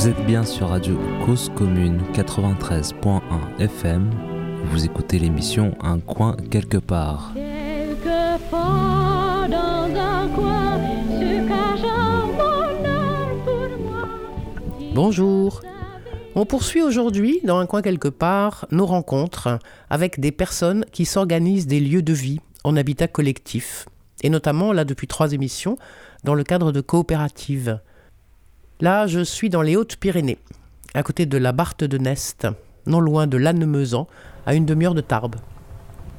Vous êtes bien sur Radio Cause Commune 93.1 FM. Vous écoutez l'émission Un coin quelque part. Quelque part dans un coin se cache un bonheur pour moi. Bonjour. On poursuit aujourd'hui, dans un coin quelque part, nos rencontres avec des personnes qui s'organisent des lieux de vie en habitat collectif. Et notamment, là, depuis trois émissions, dans le cadre de coopératives. Là, je suis dans les Hautes-Pyrénées, à côté de la Barthe de Nest, non loin de Lannemezan, à une demi-heure de Tarbes.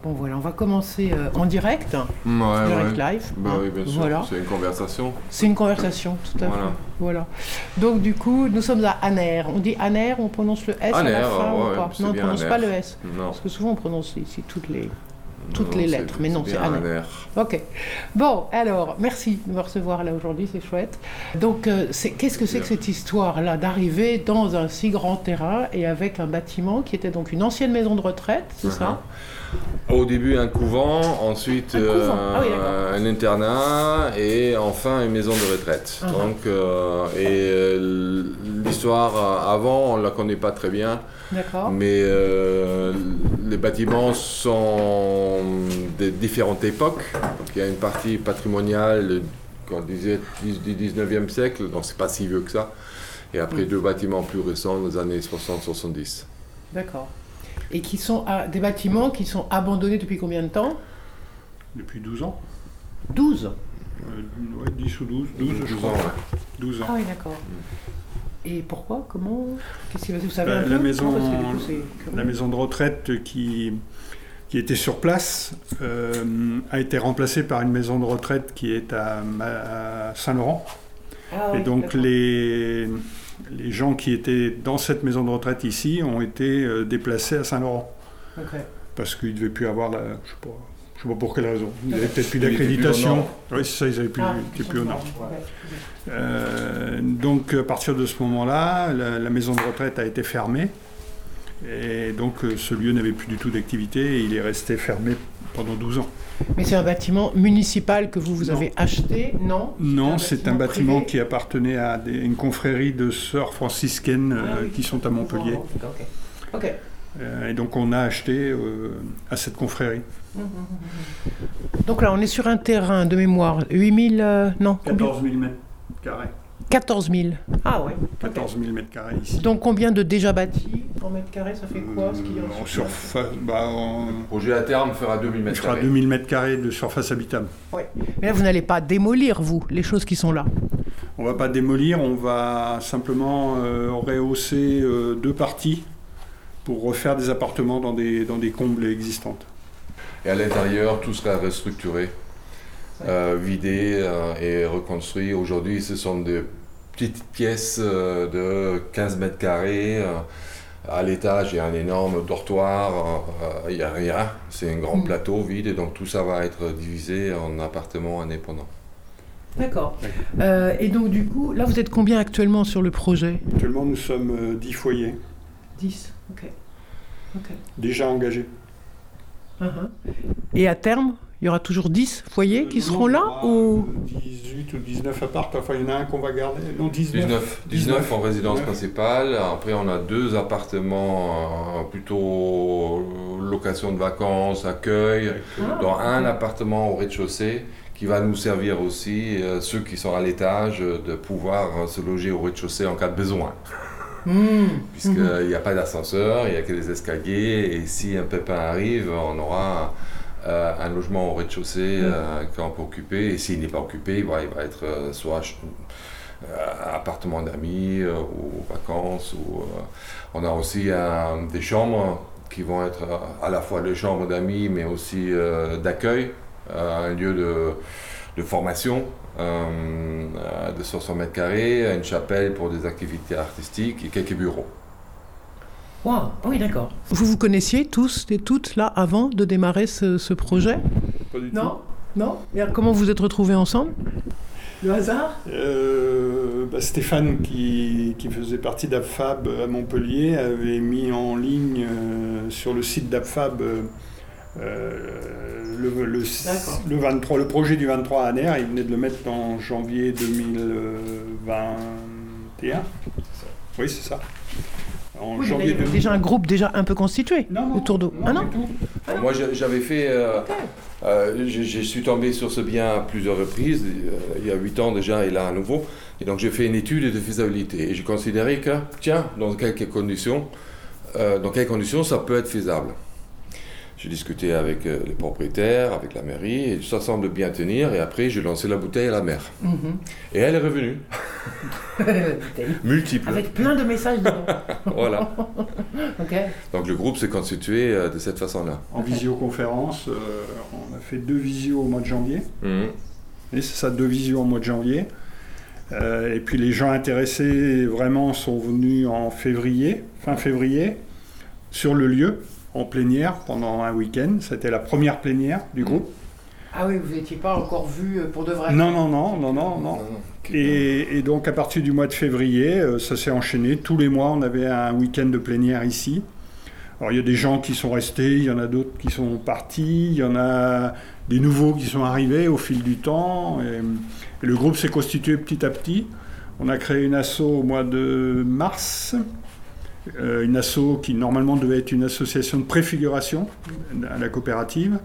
Bon voilà, on va commencer euh, en direct, Ouais, direct ouais. live. Bah hein. oui, bien sûr. Voilà. C'est une conversation. C'est une conversation, tout à Voilà. fait. Voilà. Donc du coup, nous sommes à Aner. On dit Aner, on prononce le S à la fin ouais, ou pas? Non, on ne prononce Aner. pas le S. Non. Parce que souvent on prononce ici toutes les... Toutes Non, les lettres, mais non, c'est. Aner. Ok. Bon, alors, merci de me recevoir là aujourd'hui, c'est chouette. Donc, euh, qu'est-ce que c'est que cette histoire-là d'arriver dans un si grand terrain et avec un bâtiment qui était donc une ancienne maison de retraite, c'est ça? Au début, un couvent, ensuite Un couvent. euh, Ah oui, un internat et enfin une maison de retraite. Ah. Donc, euh, et euh, l'histoire avant, on ne la connaît pas très bien, D'accord. mais euh, les bâtiments sont de différentes époques. Donc, il y a une partie patrimoniale qu'on disait du 19e siècle, donc c'est pas si vieux que ça. Et Mm. après, deux bâtiments plus récents des années 60-70. D'accord. Et qui sont à- des bâtiments qui sont abandonnés depuis combien de temps? Depuis 12 ans 12. Euh, ouais, 10 ou 12 12, je 12 crois. ans, ouais. 12 ans. Ah oui, d'accord. Et pourquoi? Comment? Qu'est-ce qui va Vous savez Bah, la maison- Non, coup. La de retraite qui, qui était sur place euh, a été remplacée par une maison de retraite qui est à Saint-Laurent. Ah Et oui, donc les, les gens qui étaient dans cette maison de retraite ici ont été euh, déplacés à Saint-Laurent. Parce qu'ils ne devaient plus avoir la... Je sais pas. Je sais pas pour quelle raison. Ils n'avaient peut-être plus d'accréditation. Oui, c'est ça, ils n'avaient plus, Ah, étaient plus au nord. Ouais. Euh, donc à partir de ce moment-là, la, la maison de retraite a été fermée. Et donc euh, ce lieu n'avait plus du tout d'activité et il est resté fermé pendant 12 ans. Mais c'est un bâtiment municipal que vous, vous Non. avez acheté, non? Non, c'est un bâtiment privé qui appartenait à des- une confrérie de sœurs franciscaines euh, Ah oui. qui sont à Montpellier. Ok. Ok. Euh, et donc on a acheté euh, à cette confrérie. Donc là, on est sur un terrain de mémoire, 8000, euh, non, combien? 14 000 mètres carrés. 14 000. Ah ouais. ok. 14 000 mètres carrés ici. Donc combien de déjà bâtis en mètres carrés Ça fait quoi ce qu'il y a Euh, en sur- surface, bah, on, Le projet à terme fera 2000 il mètres fera carrés. 2000 mètres carrés de surface habitable. Ouais. Mais là, vous n'allez pas démolir, vous, les choses qui sont là. On va pas démolir, on va simplement euh, rehausser euh, deux parties pour refaire des appartements dans des, dans des combles existantes. Et à l'intérieur, tout sera restructuré, euh, vidé euh, et reconstruit. Aujourd'hui, ce sont des petites pièces euh, de 15 mètres carrés. euh, à l'étage, il y a un énorme dortoir, euh, il n'y a rien. C'est un grand Mm. plateau vide et donc tout ça va être divisé en appartements indépendants. D'accord. Euh, et donc, du coup, là, vous êtes combien actuellement sur le projet? Actuellement, nous sommes euh, 10 foyers 10. Ok. Ok. déjà engagés. Uh-huh. Et à terme, il y aura toujours 10 foyers qui seront non, là il y aura, ou... euh, 18 ou 19 appartements, enfin il y en a un qu'on va garder. Non, 19. 19, 19 en résidence 19. principale. Après, on a deux appartements euh, plutôt location de vacances, accueil. Ah, dans un appartement au rez-de-chaussée qui va nous servir aussi, euh, ceux qui sont à l'étage, euh, de pouvoir se loger au rez-de-chaussée en cas de besoin. Hmm. Puisqu'il n'y a pas d'ascenseur, il n'y a que des escaliers, et si un pépin arrive, on aura euh, un logement au rez-de-chaussée euh, qu'on peut occuper, et s'il n'est pas occupé, il va, il va être euh, soit euh, appartement d'amis ou vacances. Ou, on a aussi des chambres qui vont être à la fois des chambres d'amis, mais aussi d'accueil, un lieu de, de formation de 60 mètres carrés, une chapelle pour des activités artistiques et quelques bureaux. Wow. Ah Oui, d'accord. Vous vous connaissiez tous et toutes là avant de démarrer ce, ce projet? Pas du Non Non Et alors, comment vous vous êtes retrouvés ensemble? Le hasard? Tout. Euh, bah, Stéphane, qui, qui faisait partie d'AbFab à Montpellier, avait mis en ligne euh, sur le site d'AbFab euh, le, le, le 23, le projet du 23 à Aner. Il venait de le mettre en janvier 2021. Oui, c'est ça. En Oui, janvier il y avait 2000. déjà un groupe déjà un peu constitué Non, non, autour de. Ah non du tout. Moi, je- j'avais fait. euh, euh, je, je suis tombé sur ce bien à plusieurs reprises, euh, il y a 8 ans déjà et là à nouveau. Et donc, j'ai fait une étude de faisabilité. Et j'ai considéré que, tiens, dans quelques conditions, euh, dans quelles conditions ça peut être faisable. J'ai discuté avec euh, les propriétaires, avec la mairie, et ça semble bien tenir. Et après, j'ai lancé la bouteille à la mer. Mhm. Et elle est revenue, multiple. Avec plein de messages dedans. Voilà. Donc, le groupe s'est constitué euh, de cette façon-là. En visioconférence, euh, on a fait deux visios au mois de janvier. Mhm. Et c'est ça, deux visios au mois de janvier. Euh, et puis les gens intéressés vraiment sont venus en février, fin février, sur le lieu, en plénière, pendant un week-end. C'était la première plénière du groupe. Ah oui, vous n'étiez pas encore vu euh, pour de vrai. Non, non, non, non, non, non. Et, et donc à partir du mois de février, euh, ça s'est enchaîné. Tous les mois, on avait un week-end de plénière ici. Alors il y a des gens qui sont restés, il y en a d'autres qui sont partis, il y en a des nouveaux qui sont arrivés au fil du temps. Et, et le groupe s'est constitué petit à petit. On a créé une asso au mois de mars, euh, une asso qui normalement devait être une association de préfiguration à la coopérative.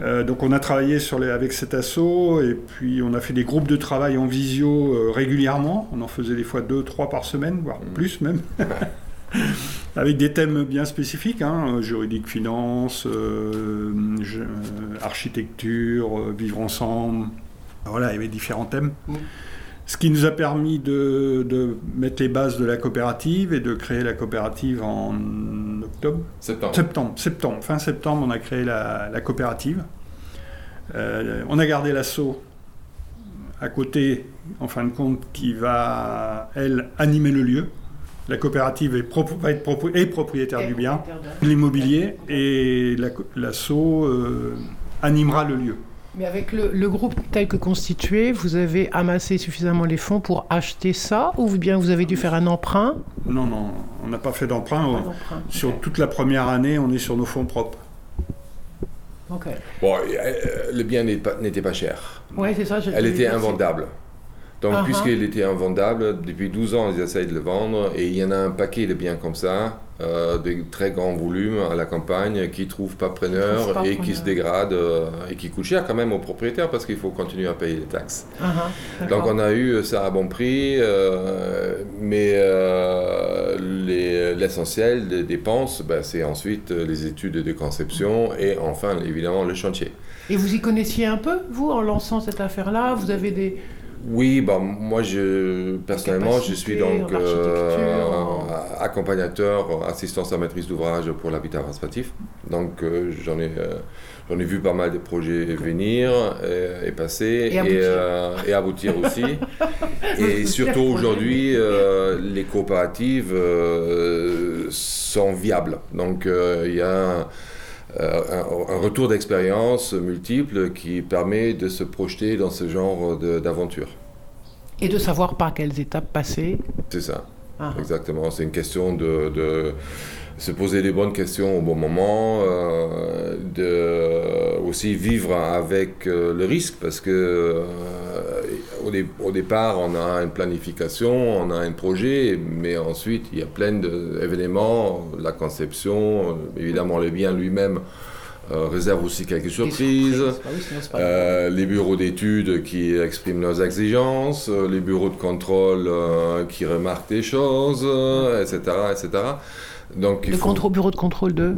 Euh, donc on a travaillé sur les- avec cet asso et puis on a fait des groupes de travail en visio euh, régulièrement. On en faisait des fois deux, trois par semaine, voire plus même. avec des thèmes bien spécifiques, hein, juridique, finance, je- architecture, vivre ensemble. Voilà, il y avait différents thèmes. Mm. Ce qui nous a permis de, de mettre les bases de la coopérative et de créer la coopérative en octobre. Septembre. Septembre, septembre, fin septembre, on a créé la, la coopérative. Euh, on a gardé l'assaut à côté, en fin de compte, qui va, elle, animer le lieu. La coopérative est, propre- va être propre- est propriétaire du bien, l'immobilier, et la l'assaut euh, animera le lieu. Mais avec le, le groupe tel que constitué, vous avez amassé suffisamment les fonds pour acheter ça ou bien vous avez dû faire un emprunt? Non, non, on n'a pas fait d'emprunt. Sur toute la première année, on est sur nos fonds propres. Ok. Bon, euh, le bien pas- n'était pas cher. Ouais, c'est ça. je- Elle était invendable. Donc, Ah ah. puisqu'elle était invendable, depuis 12 ans, ils essayent de le vendre. Et il y en a un paquet de biens comme ça, euh, de très grands volumes à la campagne, qui ne trouvent pas preneur pas et qui se dégradent euh, et qui coûtent cher quand même aux propriétaires parce qu'il faut continuer à payer les taxes. Ah, ah, Donc, on a eu ça à bon prix, euh, mais les- l'essentiel des dépenses, ben, c'est ensuite les études de conception et enfin, évidemment, le chantier. Et vous y connaissiez un peu, vous, en lançant cette affaire-là? Vous avez des. Oui, bah, moi, je, personnellement, je suis donc euh, accompagnateur, assistance à maîtrise d'ouvrage pour l'habitat participatif. Donc, euh, j'en ai, euh, j'en ai vu pas mal de projets venir et passer Et aboutir. et aboutir aussi. et surtout aujourd'hui, les coopératives sont viables. Donc, il y a un, un retour d'expérience multiple qui permet de se projeter dans ce genre d'aventure. Et de savoir par quelles étapes passer. C'est ça, Ah, exactement. C'est une question de, de se poser les bonnes questions au bon moment, euh, de aussi vivre avec euh, le risque, parce que euh, au, dé- au départ, on a une planification, on a un projet, mais ensuite, il y a plein d'événements, la conception, euh, évidemment, le bien lui-même. euh, réserve aussi quelques surprises. surprises. Oui, sinon c'est pas Euh, les bureaux d'études qui expriment leurs exigences, les bureaux de contrôle euh, qui remarquent des choses, etc., etc. Donc, il Le faut- contrôle, bureau de contrôle de.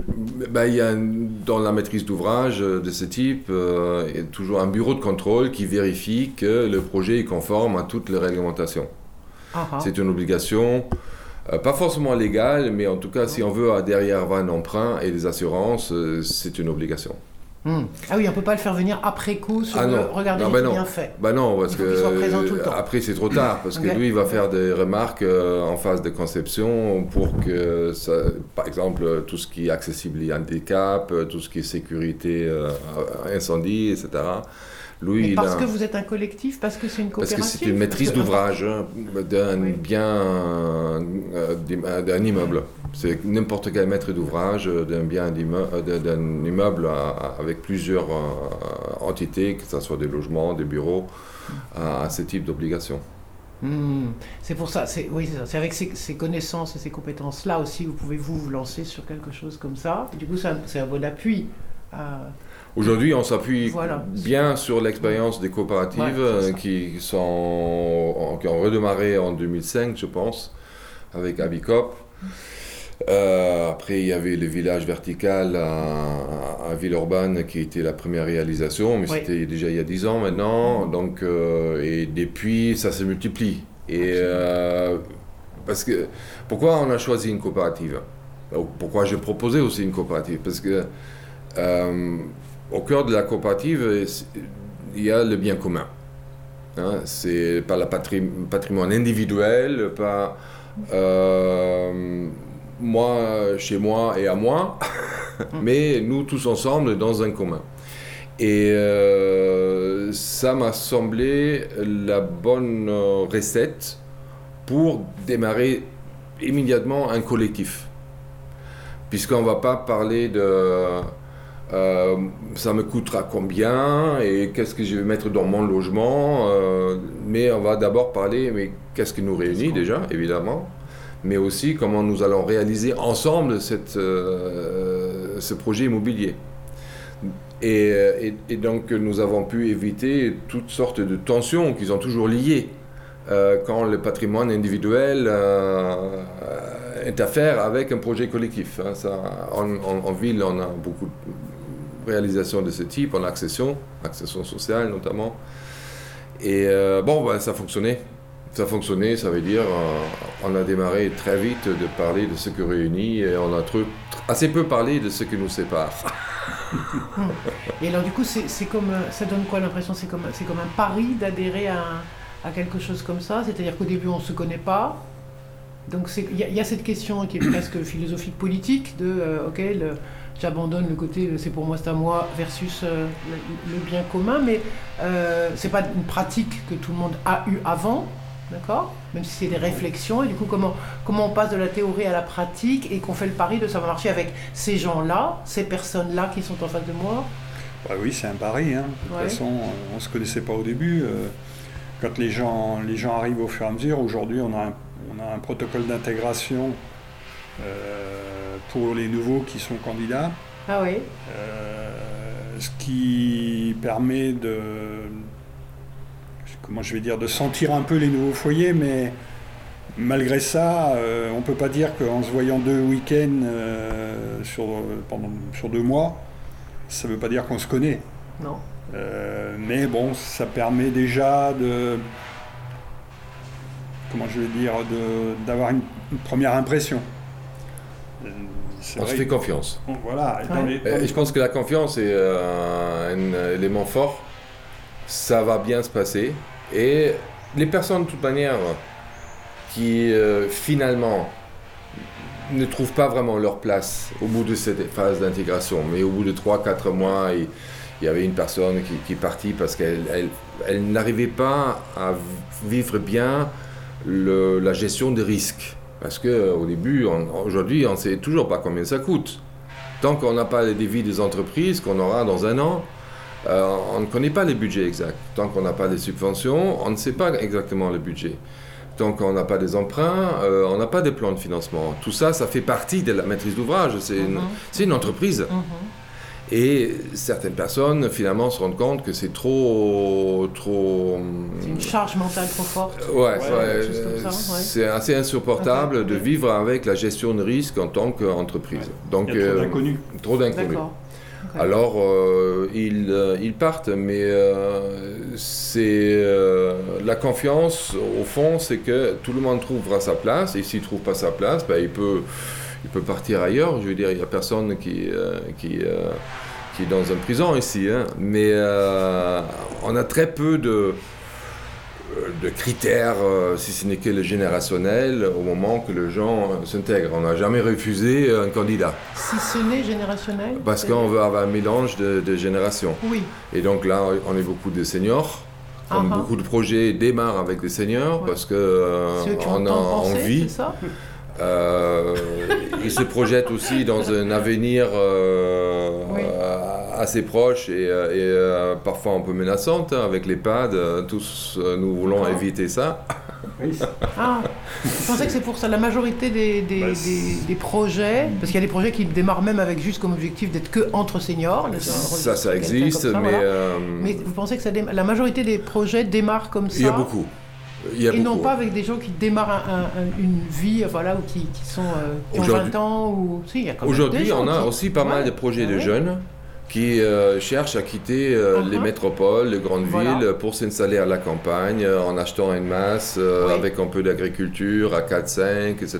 Ben, il y a dans la maîtrise d'ouvrage euh, de ce type, euh, il y a toujours un bureau de contrôle qui vérifie que le projet est conforme à toutes les réglementations. Ah, ah. C'est une obligation, euh, pas forcément légale, mais en tout cas, si on veut derrière avoir un emprunt et des assurances, euh, c'est une obligation. Hmm. Ah oui, on peut pas le faire venir après coup sur Ah le non. regardez, Non, j'ai ben non. bien fait. Bah non, parce que le après c'est trop tard, parce que lui il va faire des remarques euh, en phase de conception pour que, ça, par exemple, tout ce qui est accessibilité handicap, euh, tout ce qui est sécurité euh, incendie, etc. Lui, Mais il parce a- que vous êtes un collectif, parce que c'est une parce coopérative que c'est une maîtrise parce d'ouvrage hein, d'un Oui. bien, euh, d'im- d'un immeuble. C'est n'importe quel maître d'ouvrage euh, d'un bien euh, d'un immeuble avec plusieurs euh, entités, que ce soit des logements, des bureaux, à, ce type d'obligation. Hmm, C'est pour ça, c'est oui, c'est avec ces, ces connaissances et ces compétences-là aussi, vous pouvez vous, vous lancer sur quelque chose comme ça. Du coup, c'est un, un bon appui. à- Aujourd'hui, on s'appuie Voilà. bien sur l'expérience des coopératives Ouais, euh, qui, sont, qui ont redémarré en 2005, je pense, avec Abicop. Euh, après, il y avait le village vertical à, à Villeurbanne qui était la première réalisation, mais Oui. c'était déjà il y a 10 ans maintenant. Donc, euh, et depuis, ça se multiplie. Et euh, parce que pourquoi on a choisi une coopérative? Ou Pourquoi j'ai proposé aussi une coopérative? Parce que au cœur de la coopérative, il y a le bien commun. Hein, c'est pas le patrim- patrimoine individuel, pas euh, moi chez moi et à moi, mais nous tous ensemble dans un commun. Et euh, ça m'a semblé la bonne recette pour démarrer immédiatement un collectif. Puisqu'on ne va pas parler de euh, ça me coûtera combien et qu'est-ce que je vais mettre dans mon logement, euh, mais on va d'abord parler mais qu'est-ce qui nous réunit déjà, évidemment, mais aussi comment nous allons réaliser ensemble cette, euh, ce projet immobilier. Et, et- et donc nous avons pu éviter toutes sortes de tensions qui sont toujours liées quand le patrimoine individuel est à faire avec un projet collectif. hein. Ça, en, en- en ville, on a beaucoup de réalisations de ce type, en accession, accession sociale notamment. Et euh, bon, ben, ça fonctionnait. Ça fonctionnait, ça veut dire euh, on a démarré très vite de parler de ce qui réunit et on a assez peu parlé de ce qui nous sépare. Et alors, du coup, c'est comme, euh, ça donne quoi l'impression? C'est comme, comme un pari d'adhérer à, quelque chose comme ça? C'est-à-dire qu'au début, on ne se connaît pas. Donc, il y a cette question qui est presque philosophique politique de, euh, ok, le- j'abandonne le côté euh, c'est pour moi, c'est à moi versus euh, le, le bien commun, mais euh, c'est pas une pratique que tout le monde a eu avant. D'accord? Même si c'est des réflexions, et du coup, comment, comment on passe de la théorie à la pratique et qu'on fait le pari de ça va marcher avec ces gens-là, ces personnes-là qui sont en face de moi? Bah oui, c'est un pari. hein. De Ouais. toute façon, on ne se connaissait pas au début. euh, quand les gens, les gens arrivent au fur et à mesure, aujourd'hui, on, a un- on a un protocole d'intégration euh, pour les nouveaux qui sont candidats, Ah oui euh, ce qui permet de, comment je vais dire, de sentir un peu les nouveaux foyers, mais malgré ça, euh, on ne peut pas dire qu'en se voyant deux week-ends euh, sur, pendant, sur deux mois, ça ne veut pas dire qu'on se connaît. Non. Euh, mais bon, ça permet déjà de. Comment je vais dire D'avoir une, une première impression. On se fait confiance. Voilà. et Ouais. les- les- je pense que la confiance est euh, un élément fort. Ça va bien se passer. Et les personnes, de toute manière, qui euh, finalement ne trouvent pas vraiment leur place au bout de cette phase d'intégration, mais au bout de 3-4 mois, il, il y avait une personne qui, qui est partie parce qu'elle elle, elle n'arrivait pas à vivre bien le- la gestion des risques. Parce qu'au début, on- aujourd'hui, on ne sait toujours pas combien ça coûte. Tant qu'on n'a pas les devis des entreprises qu'on aura dans un an, euh, on ne connaît pas les budgets exacts. Tant qu'on n'a pas les subventions, on ne sait pas exactement le budget. Tant qu'on n'a pas des emprunts, euh, on n'a pas des plans de financement. Tout ça, ça fait partie de la maîtrise d'ouvrage. C'est une, Mhm. une entreprise. Mhm. Et certaines personnes, finalement, se rendent compte que c'est trop... trop C'est une charge mentale trop forte. Ouais, ouais. c'est assez insupportable de vivre avec la gestion de risque en tant qu'entreprise. Ouais. Donc, Il y a trop euh, d'inconnus. trop d'inconnus. Alors, euh, ils, euh, ils partent, mais euh, c'est euh, la confiance, au fond, c'est que tout le monde trouvera sa place, et s'il ne trouve pas sa place, ben, il, peut, il peut partir ailleurs. Je veux dire, il n'y a personne qui, euh, qui, euh, qui est dans une prison ici, hein. mais euh, on a très peu de, de critères, si ce n'est que le générationnel, au moment que les gens s'intègrent. On n'a jamais refusé un candidat, Si ce n'est générationnel parce qu'on veut avoir un mélange de, de générations. Oui. Et donc là, on est beaucoup de seniors. Comme beaucoup de projets démarrent avec des seniors Ouais. parce que euh, on a envie. Euh, ils se projettent aussi dans un avenir euh, Oui. euh, assez proche et, euh, et, euh, parfois un peu menaçante hein, avec l'EHPAD. euh, tous, nous voulons D'accord. éviter ça. Oui, Ah, je pensais que c'est pour ça. La majorité des, des, Bah, des- projets, parce qu'il y a des projets qui démarrent même avec juste comme objectif d'être que entre seniors. Ça, ça existe, ça, mais voilà. euh, Mais vous pensez que ça déma- la majorité des projets démarrent comme ça il y a beaucoup. Il y a Et non pas avec des gens qui démarrent un- un- un- une vie, euh, voilà, ou qui, qui sont euh, qui ont Aujourd'hui- 20 ans ou si, Aujourd'hui, on a qui- aussi pas mal de projets de jeunes qui euh, cherchent à quitter euh, Uh-huh. les métropoles, les grandes Voilà. villes pour s'installer à la campagne euh, en achetant une masse euh, Oui. avec un peu d'agriculture à 4, 5, etc.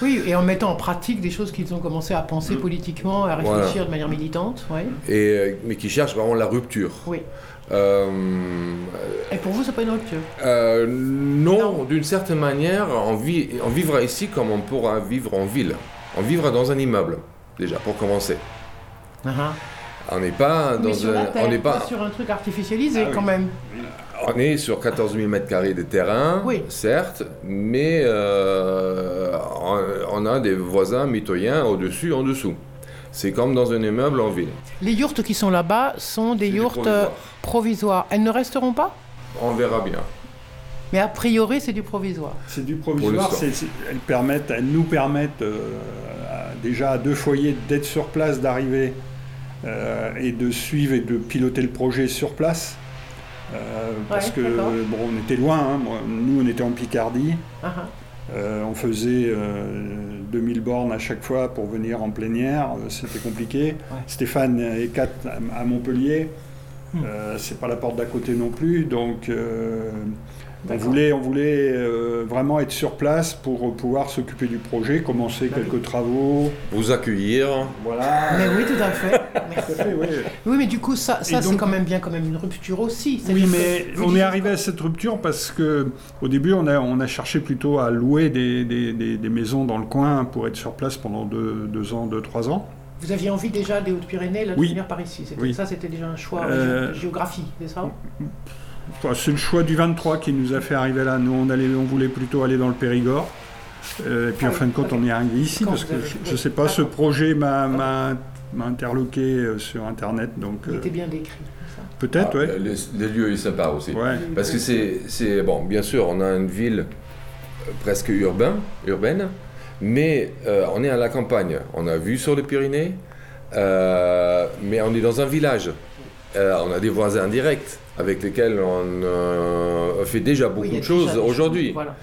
Oui, et en mettant en pratique des choses qu'ils ont commencé à penser politiquement, à réfléchir Mm. Voilà. de manière militante. Ouais. Et, euh, mais qui cherchent vraiment la rupture. Oui. Euh, Et pour vous, c'est pas une rupture euh, non, Non. d'une certaine manière, on, vit, on vivra ici comme on pourra vivre en ville. On vivra dans un immeuble, déjà, pour commencer. On n'est pas Mais dans sur la un. terre, on n'est pas. sur un truc artificialisé Ah oui. quand même. On est sur 14 000 mètres carrés de terrain, Oui. certes, mais euh, on, on a des voisins mitoyens au-dessus, en dessous. C'est comme dans un immeuble en ville. Les yourtes qui sont là-bas sont des yourtes euh, provisoires. Elles ne resteront pas? On verra bien. Mais a priori, c'est du provisoire. C'est du provisoire. l'instant. c'est- c'est- elles, permettent, elles nous permettent euh, déjà à deux foyers d'être sur place, d'arriver euh, et de suivre et de piloter le projet sur place. Euh, parce Ouais, que d'accord. bon, on était loin. hein. Moi, nous, on était en Picardie. Ah. Euh, on faisait euh, 2000 bornes à chaque fois pour venir en plénière, euh, c'était compliqué. Stéphane et Kat à, Montpellier, Hmm. euh, c'est pas la porte d'à côté non plus, donc on voulait, on voulait euh, vraiment être sur place pour pouvoir s'occuper du projet, commencer Bah quelques travaux. Vous accueillir. Voilà. Mais oui, tout à fait. Tout à fait, oui. Oui, mais du coup, ça, ça c'est quand même bien quand même une rupture aussi. Oui, mais on est arrivé à cette rupture parce que au début, on a, on a cherché plutôt à louer des, des- des- des maisons dans le coin pour être sur place pendant deux, deux ans, deux, trois ans. Vous aviez envie déjà des Hautes-Pyrénées, là, de Oui. venir par ici. Oui. Ça, c'était déjà un choix Euh, de géographie, c'est ça? C'est le choix du 23 qui nous a fait arriver là. Nous, on, allait, on voulait plutôt aller dans le Périgord. Euh, et puis, Ah en oui, fin de compte, on est arrivé ici Quand parce que avez- je, oui, je sais pas, ce projet m'a m'a- m'a interloqué euh, sur Internet. Donc, Il euh, était bien décrit, ça. peut-être, Ah, ouais. les, les lieux sont sympas aussi. Ouais. Parce que c'est, c'est- bon, bien sûr, on a une ville presque urbain, urbaine, mais euh, on est à la campagne. On a vu sur les Pyrénées, euh, mais on est dans un village. Euh, on a des voisins directs avec lesquels on euh, fait déjà beaucoup Oui, y de choses aujourd'hui. Voilà.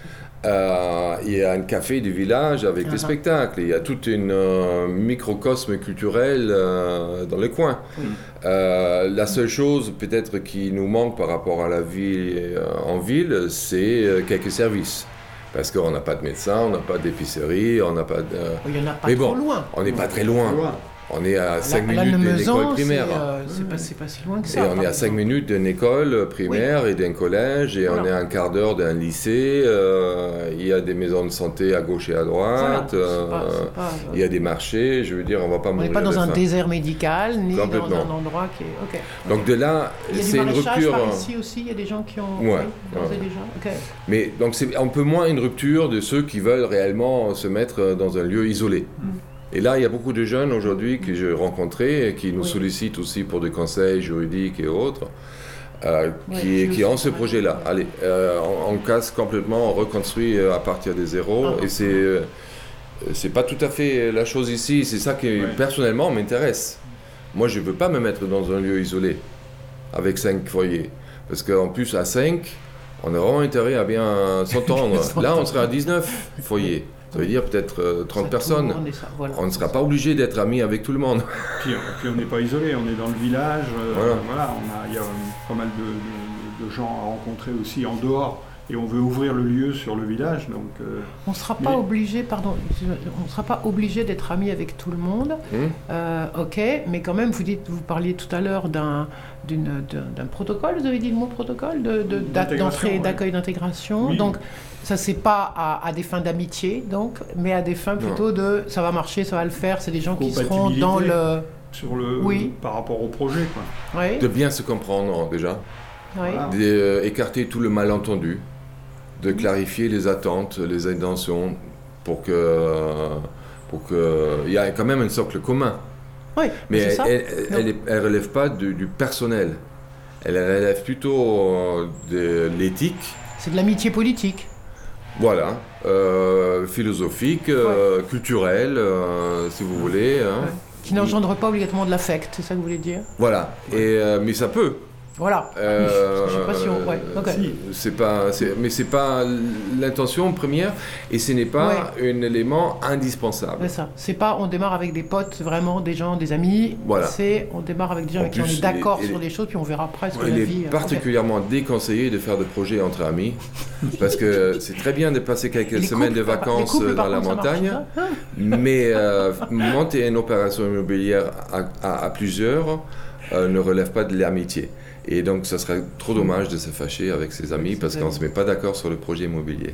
Euh, il y a un café du village avec Ah des ah. spectacles. Il y a tout un euh, microcosme culturel euh, dans le coin. Oui. Euh, la seule chose peut-être qui nous manque par rapport à la vie euh, en ville, c'est euh, quelques services. Parce qu'on n'a pas de médecin, on n'a pas d'épicerie, on n'a pas de... Il n'y en a pas Mais trop bon, loin. On n'est pas très loin. Loin. On est à 5 La- la minutes d'une école primaire. c'est, euh, C'est pas, si loin que Et ça. on est à 5 exemple. minutes d'une école primaire et d'un collège, et on est à un quart d'heure d'un lycée. euh, il y a des maisons de santé à gauche et à droite. euh, pas- c'est pas, il y a des marchés. Je veux dire, on va pas On n'est pas dans un désert médical, ni dans un endroit qui est. Donc de là, Il y a du c'est une rupture. par euh, ici aussi. Il y a des gens qui ont. Ouais, oui, et ouais. déjà. Mais donc c'est un peu moins une rupture de ceux qui veulent réellement se mettre dans un lieu isolé. Mm. Et là, il y a beaucoup de jeunes aujourd'hui que j'ai rencontrés et qui nous Oui. sollicitent aussi pour des conseils juridiques et autres, euh, qui, ont ce projet-là. Allez, euh, on, on casse complètement, on reconstruit euh, à partir des zéros. Ah. Et c'est euh, c'est pas tout à fait la chose ici. C'est ça qui, personnellement, m'intéresse. Moi, je veux pas me mettre dans un lieu isolé avec cinq foyers. Parce qu'en plus, à 5, on a vraiment intérêt à bien s'entendre. Là, on serait à 19 foyers. Ça veut dire peut-être euh, 30 Ça personnes. ça, voilà. On ne sera pas obligé d'être amis avec tout le monde. Puis, puis on n'est pas isolé, on est dans le village. euh, Voilà. voilà. on a, il y a pas mal de, de- de gens à rencontrer aussi en dehors. Et on veut ouvrir le lieu sur le village. Donc, euh, On ne sera pas Mais- obligé, pardon, on ne sera pas obligé d'être amis avec tout le monde. Euh, ok, mais quand même, vous dites, vous parliez tout à l'heure d'un protocole. Vous avez dit le mot protocole de- de- d'entrée, ouais. d'accueil, d'intégration. Oui. Donc, ça c'est pas à, à des fins d'amitié, donc, mais à des fins plutôt de ça va marcher, ça va le faire. C'est des gens qui seront dans le. sur le, Oui. par rapport au projet. Quoi. Oui, De bien se comprendre déjà, oui. D'écarter tout le malentendu, de clarifier les attentes, les intentions, pour que pour que il y a quand même un socle commun. Oui, Mais c'est elle, ça. elle, elle relève pas du, du personnel. Elle relève plutôt euh, de l'éthique. C'est de l'amitié politique. Voilà, euh, philosophique, euh, culturel, euh, si vous voulez. hein. Ouais. Qui n'engendre pas obligatoirement de l'affect, c'est ça que vous voulez dire? Voilà, et, mais ça peut. Voilà. Euh, Je sais pas si on- ouais, ok. si. C'est pas, mais c'est pas l'intention première et ce n'est pas un élément indispensable. C'est ça. C'est pas on démarre avec des potes, vraiment des gens, des amis. Voilà. C'est on démarre avec des gens En avec qui on est d'accord sur des choses, puis on verra après ce que la est vie. euh, particulièrement déconseillé de faire des projets entre amis parce que c'est très bien de passer quelques Les semaines couples, de vacances couples, dans la contre, montagne. Ah. mais euh, monter une opération immobilière à, à- à plusieurs euh, ne relève pas de l'amitié. Et donc, ce serait trop dommage de se fâcher avec ses amis parce qu'on ne se met pas d'accord sur le projet immobilier.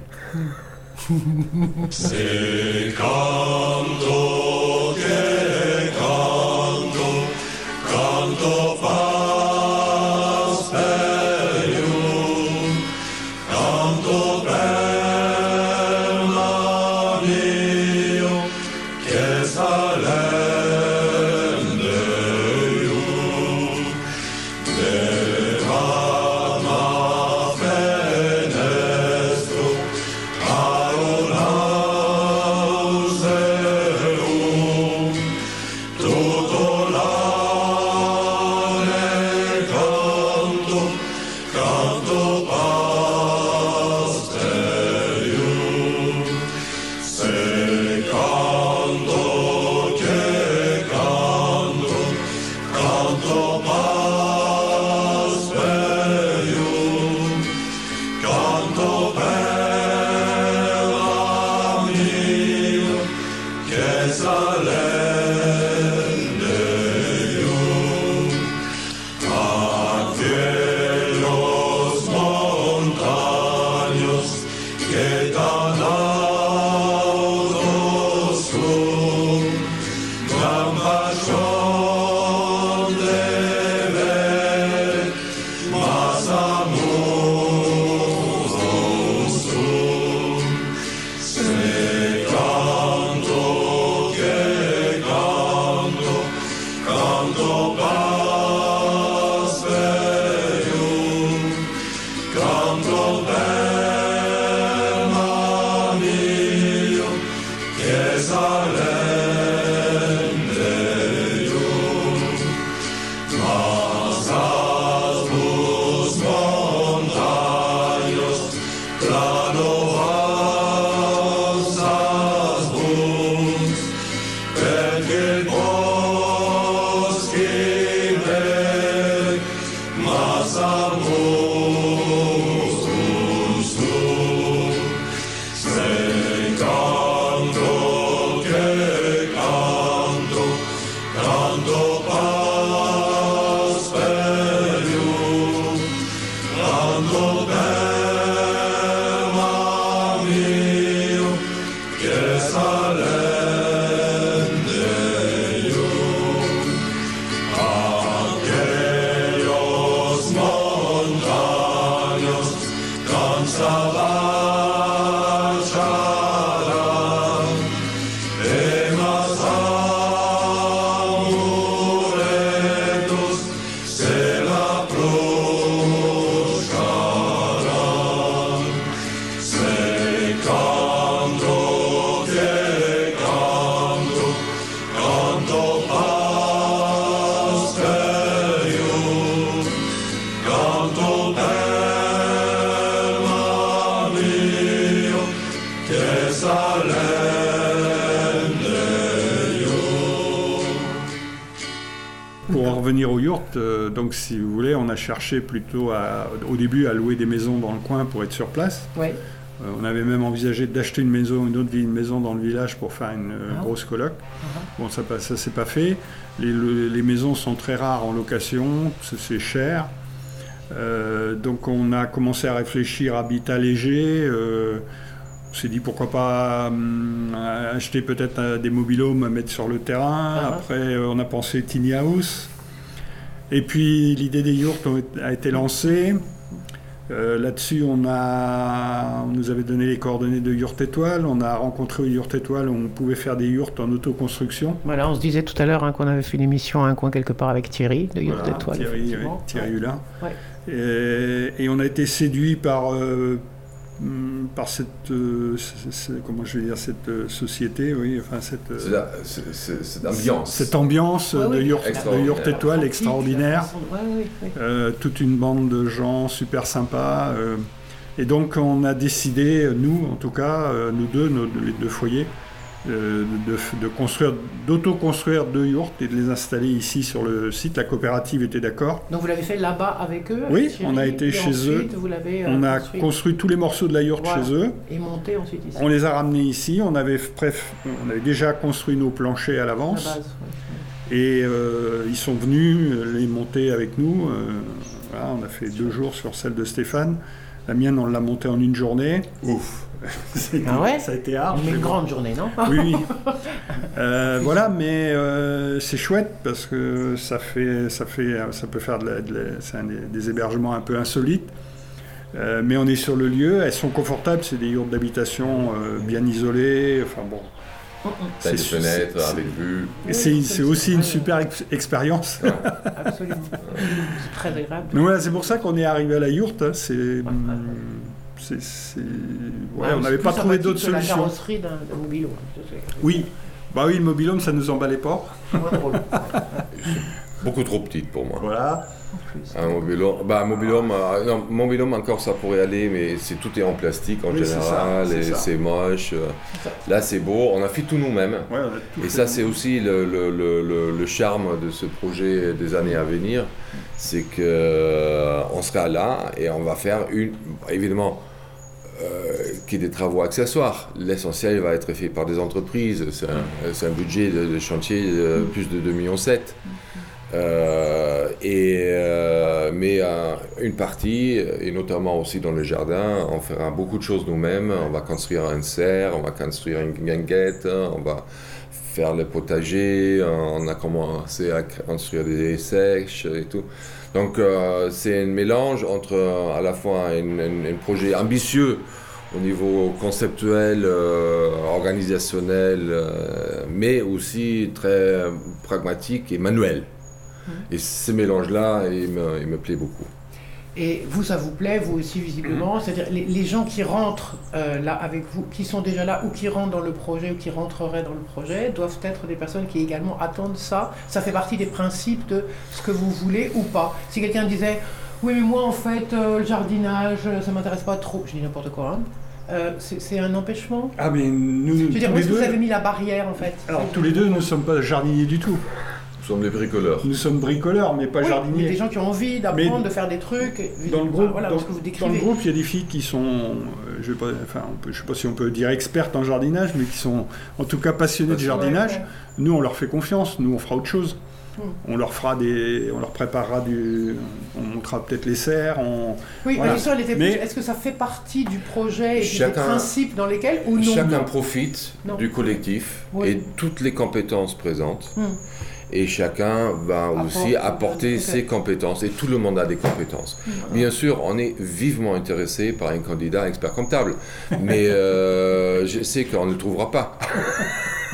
Donc si vous voulez, on a cherché plutôt à- au début à louer des maisons dans le coin pour être sur place. Ouais. Euh, on avait même envisagé d'acheter une maison, une autre ville- une maison dans le village pour faire une euh, Ah. grosse coloc. Bon, ça, pas- ça s'est pas fait. Les, le- les maisons sont très rares en location, c'est cher. Euh, donc on a commencé à réfléchir à habitat léger. on s'est dit pourquoi pas hum, acheter peut-être des mobilhomes à mettre sur le terrain. Ah. Après, on a pensé tiny house. Et puis l'idée des yurts a été lancée. Euh, Là-dessus, on, a, on nous avait donné les coordonnées de Yurt Étoile. On a rencontré au Yurt Étoile où on pouvait faire des yurts en autoconstruction. Voilà, on se disait tout à l'heure hein, qu'on avait fait une émission à un coin quelque part avec Thierry de Yurt Voilà, Étoile. Thierry, ouais, Thierry Hulin. Ouais. Et, et on a été séduit par, euh, par cette, euh, c- c- comment je vais dire, cette euh, société, oui, enfin cette, euh, la- c'est- c'est- cette ambiance. cette ambiance Ouais, de oui. Yurt, de Extraordinaire. Yurt Étoile extraordinaire. Ouais, ouais. Euh, toute une bande de gens super sympas. euh, et donc on a décidé, nous en tout cas, euh, nous deux, nos, les deux foyers, euh, de, de construire, d'auto-construire deux yurts et de les installer ici sur le site. La coopérative était d'accord. Donc vous l'avez fait là-bas avec eux Oui, avec on a été chez ensuite, eux. Vous l'avez euh, On a construit construit tous les morceaux de la Voilà. chez eux. et monté ensuite ici. On les a ramenés ici. On avait, bref, on avait déjà construit nos planchers à à la l'avance. base. ouais. Et euh, ils sont venus euh, les monter avec nous. euh, voilà, on a fait deux jours sur celle de Stéphane. La mienne, on l'a montée en une journée. Ouf. Ah ouais Ça a été hard. Mais une bon. grande journée, non Oui, oui. Euh, voilà, mais euh, c'est chouette parce que ça fait, ça fait, ça peut faire de la- de la- c'est un des, des hébergements un peu insolites. Euh, mais on est sur le lieu, elles sont confortables, c'est des yurts d'habitation euh, bien isolés. Enfin bon, T'as des C'est- fenêtres c'est- avec vue. C'est c'est aussi une super ex- expérience. Absolument. C'est très agréable. Mais voilà, c'est pour ça qu'on est arrivé à la yourte. hein, C'est, c'est, c'est- ouais, on n'avait pas trouvé d'autres que La solutions. carrosserie d'un. Oui, bah oui, le mobilhome, ça nous emballait pas. Beaucoup trop petite pour moi. Voilà. En plus. Un mobilhome, bah, mobilhome, euh, non, mobilhome encore ça pourrait aller, mais c'est tout est en plastique en Oui, général ça, c'est et ça. c'est moche. euh. Là c'est beau, on a fait tout nous-mêmes. Ouais, Et ça, c'est aussi le, le- le- charme de ce projet des années à venir, c'est que euh, on sera là et on va faire une, évidemment, euh, qui est des travaux accessoires. L'essentiel va être fait par des entreprises. C'est un, c'est un budget de, de chantier de plus de 2,7 millions. Euh, et, euh, mais euh, une partie, et notamment aussi dans le jardin, on fera beaucoup de choses nous-mêmes. On va construire un cerf, on va construire une guinguette, on va faire le potager, on a commencé à construire des sèches et tout. Donc c'est un mélange entre à la fois un, projet ambitieux au niveau conceptuel, organisationnel, mais aussi très pragmatique et manuel. Et ce mélange-là, il me, il me plaît beaucoup. Et vous, ça vous plaît, vous aussi visiblement? C'est-à-dire les, les gens qui rentrent euh, là avec vous, qui sont déjà là ou qui rentrent dans le projet ou qui rentreraient dans le projet, doivent être des personnes qui également attendent ça? Ça fait partie des principes de ce que vous voulez ou pas? Si quelqu'un disait, oui mais moi en fait euh, le jardinage, ça m'intéresse pas trop, je dis n'importe quoi, hein. Euh, c'est un empêchement? Ah, mais nous, Je veux dire, où est-ce que vous avez mis la barrière en fait? Alors tous les deux, nous ne sommes pas jardiniers du tout. Nous sommes des bricoleurs. Nous sommes bricoleurs, mais pas Oui, mais jardiniers. des gens qui ont envie d'apprendre, de faire des trucs. Dans le enfin, groupe, voilà, dans, ce que vous dans décrivez. le groupe, il y a des filles qui sont, euh, je ne enfin, sais pas si on peut dire expertes en jardinage, mais qui sont en tout cas passionnées de jardinage. ouais. Nous, on leur fait confiance. Nous, on fera autre chose. Hmm. On leur fera des, on leur préparera du, on montrera peut-être les serres. On, Oui, Voilà. la question elle était Mais- plus, est-ce que ça fait partie du projet et des Chacun- principes dans lesquels ou non? Chacun profite Non. du collectif Oui. et toutes les compétences présentes. Hmm. Et chacun va Apporte, aussi apporter ses compétences. Et tout le monde a des compétences. Bien sûr, on est vivement intéressé par un candidat expert comptable. Mais euh, je sais qu'on ne le trouvera pas.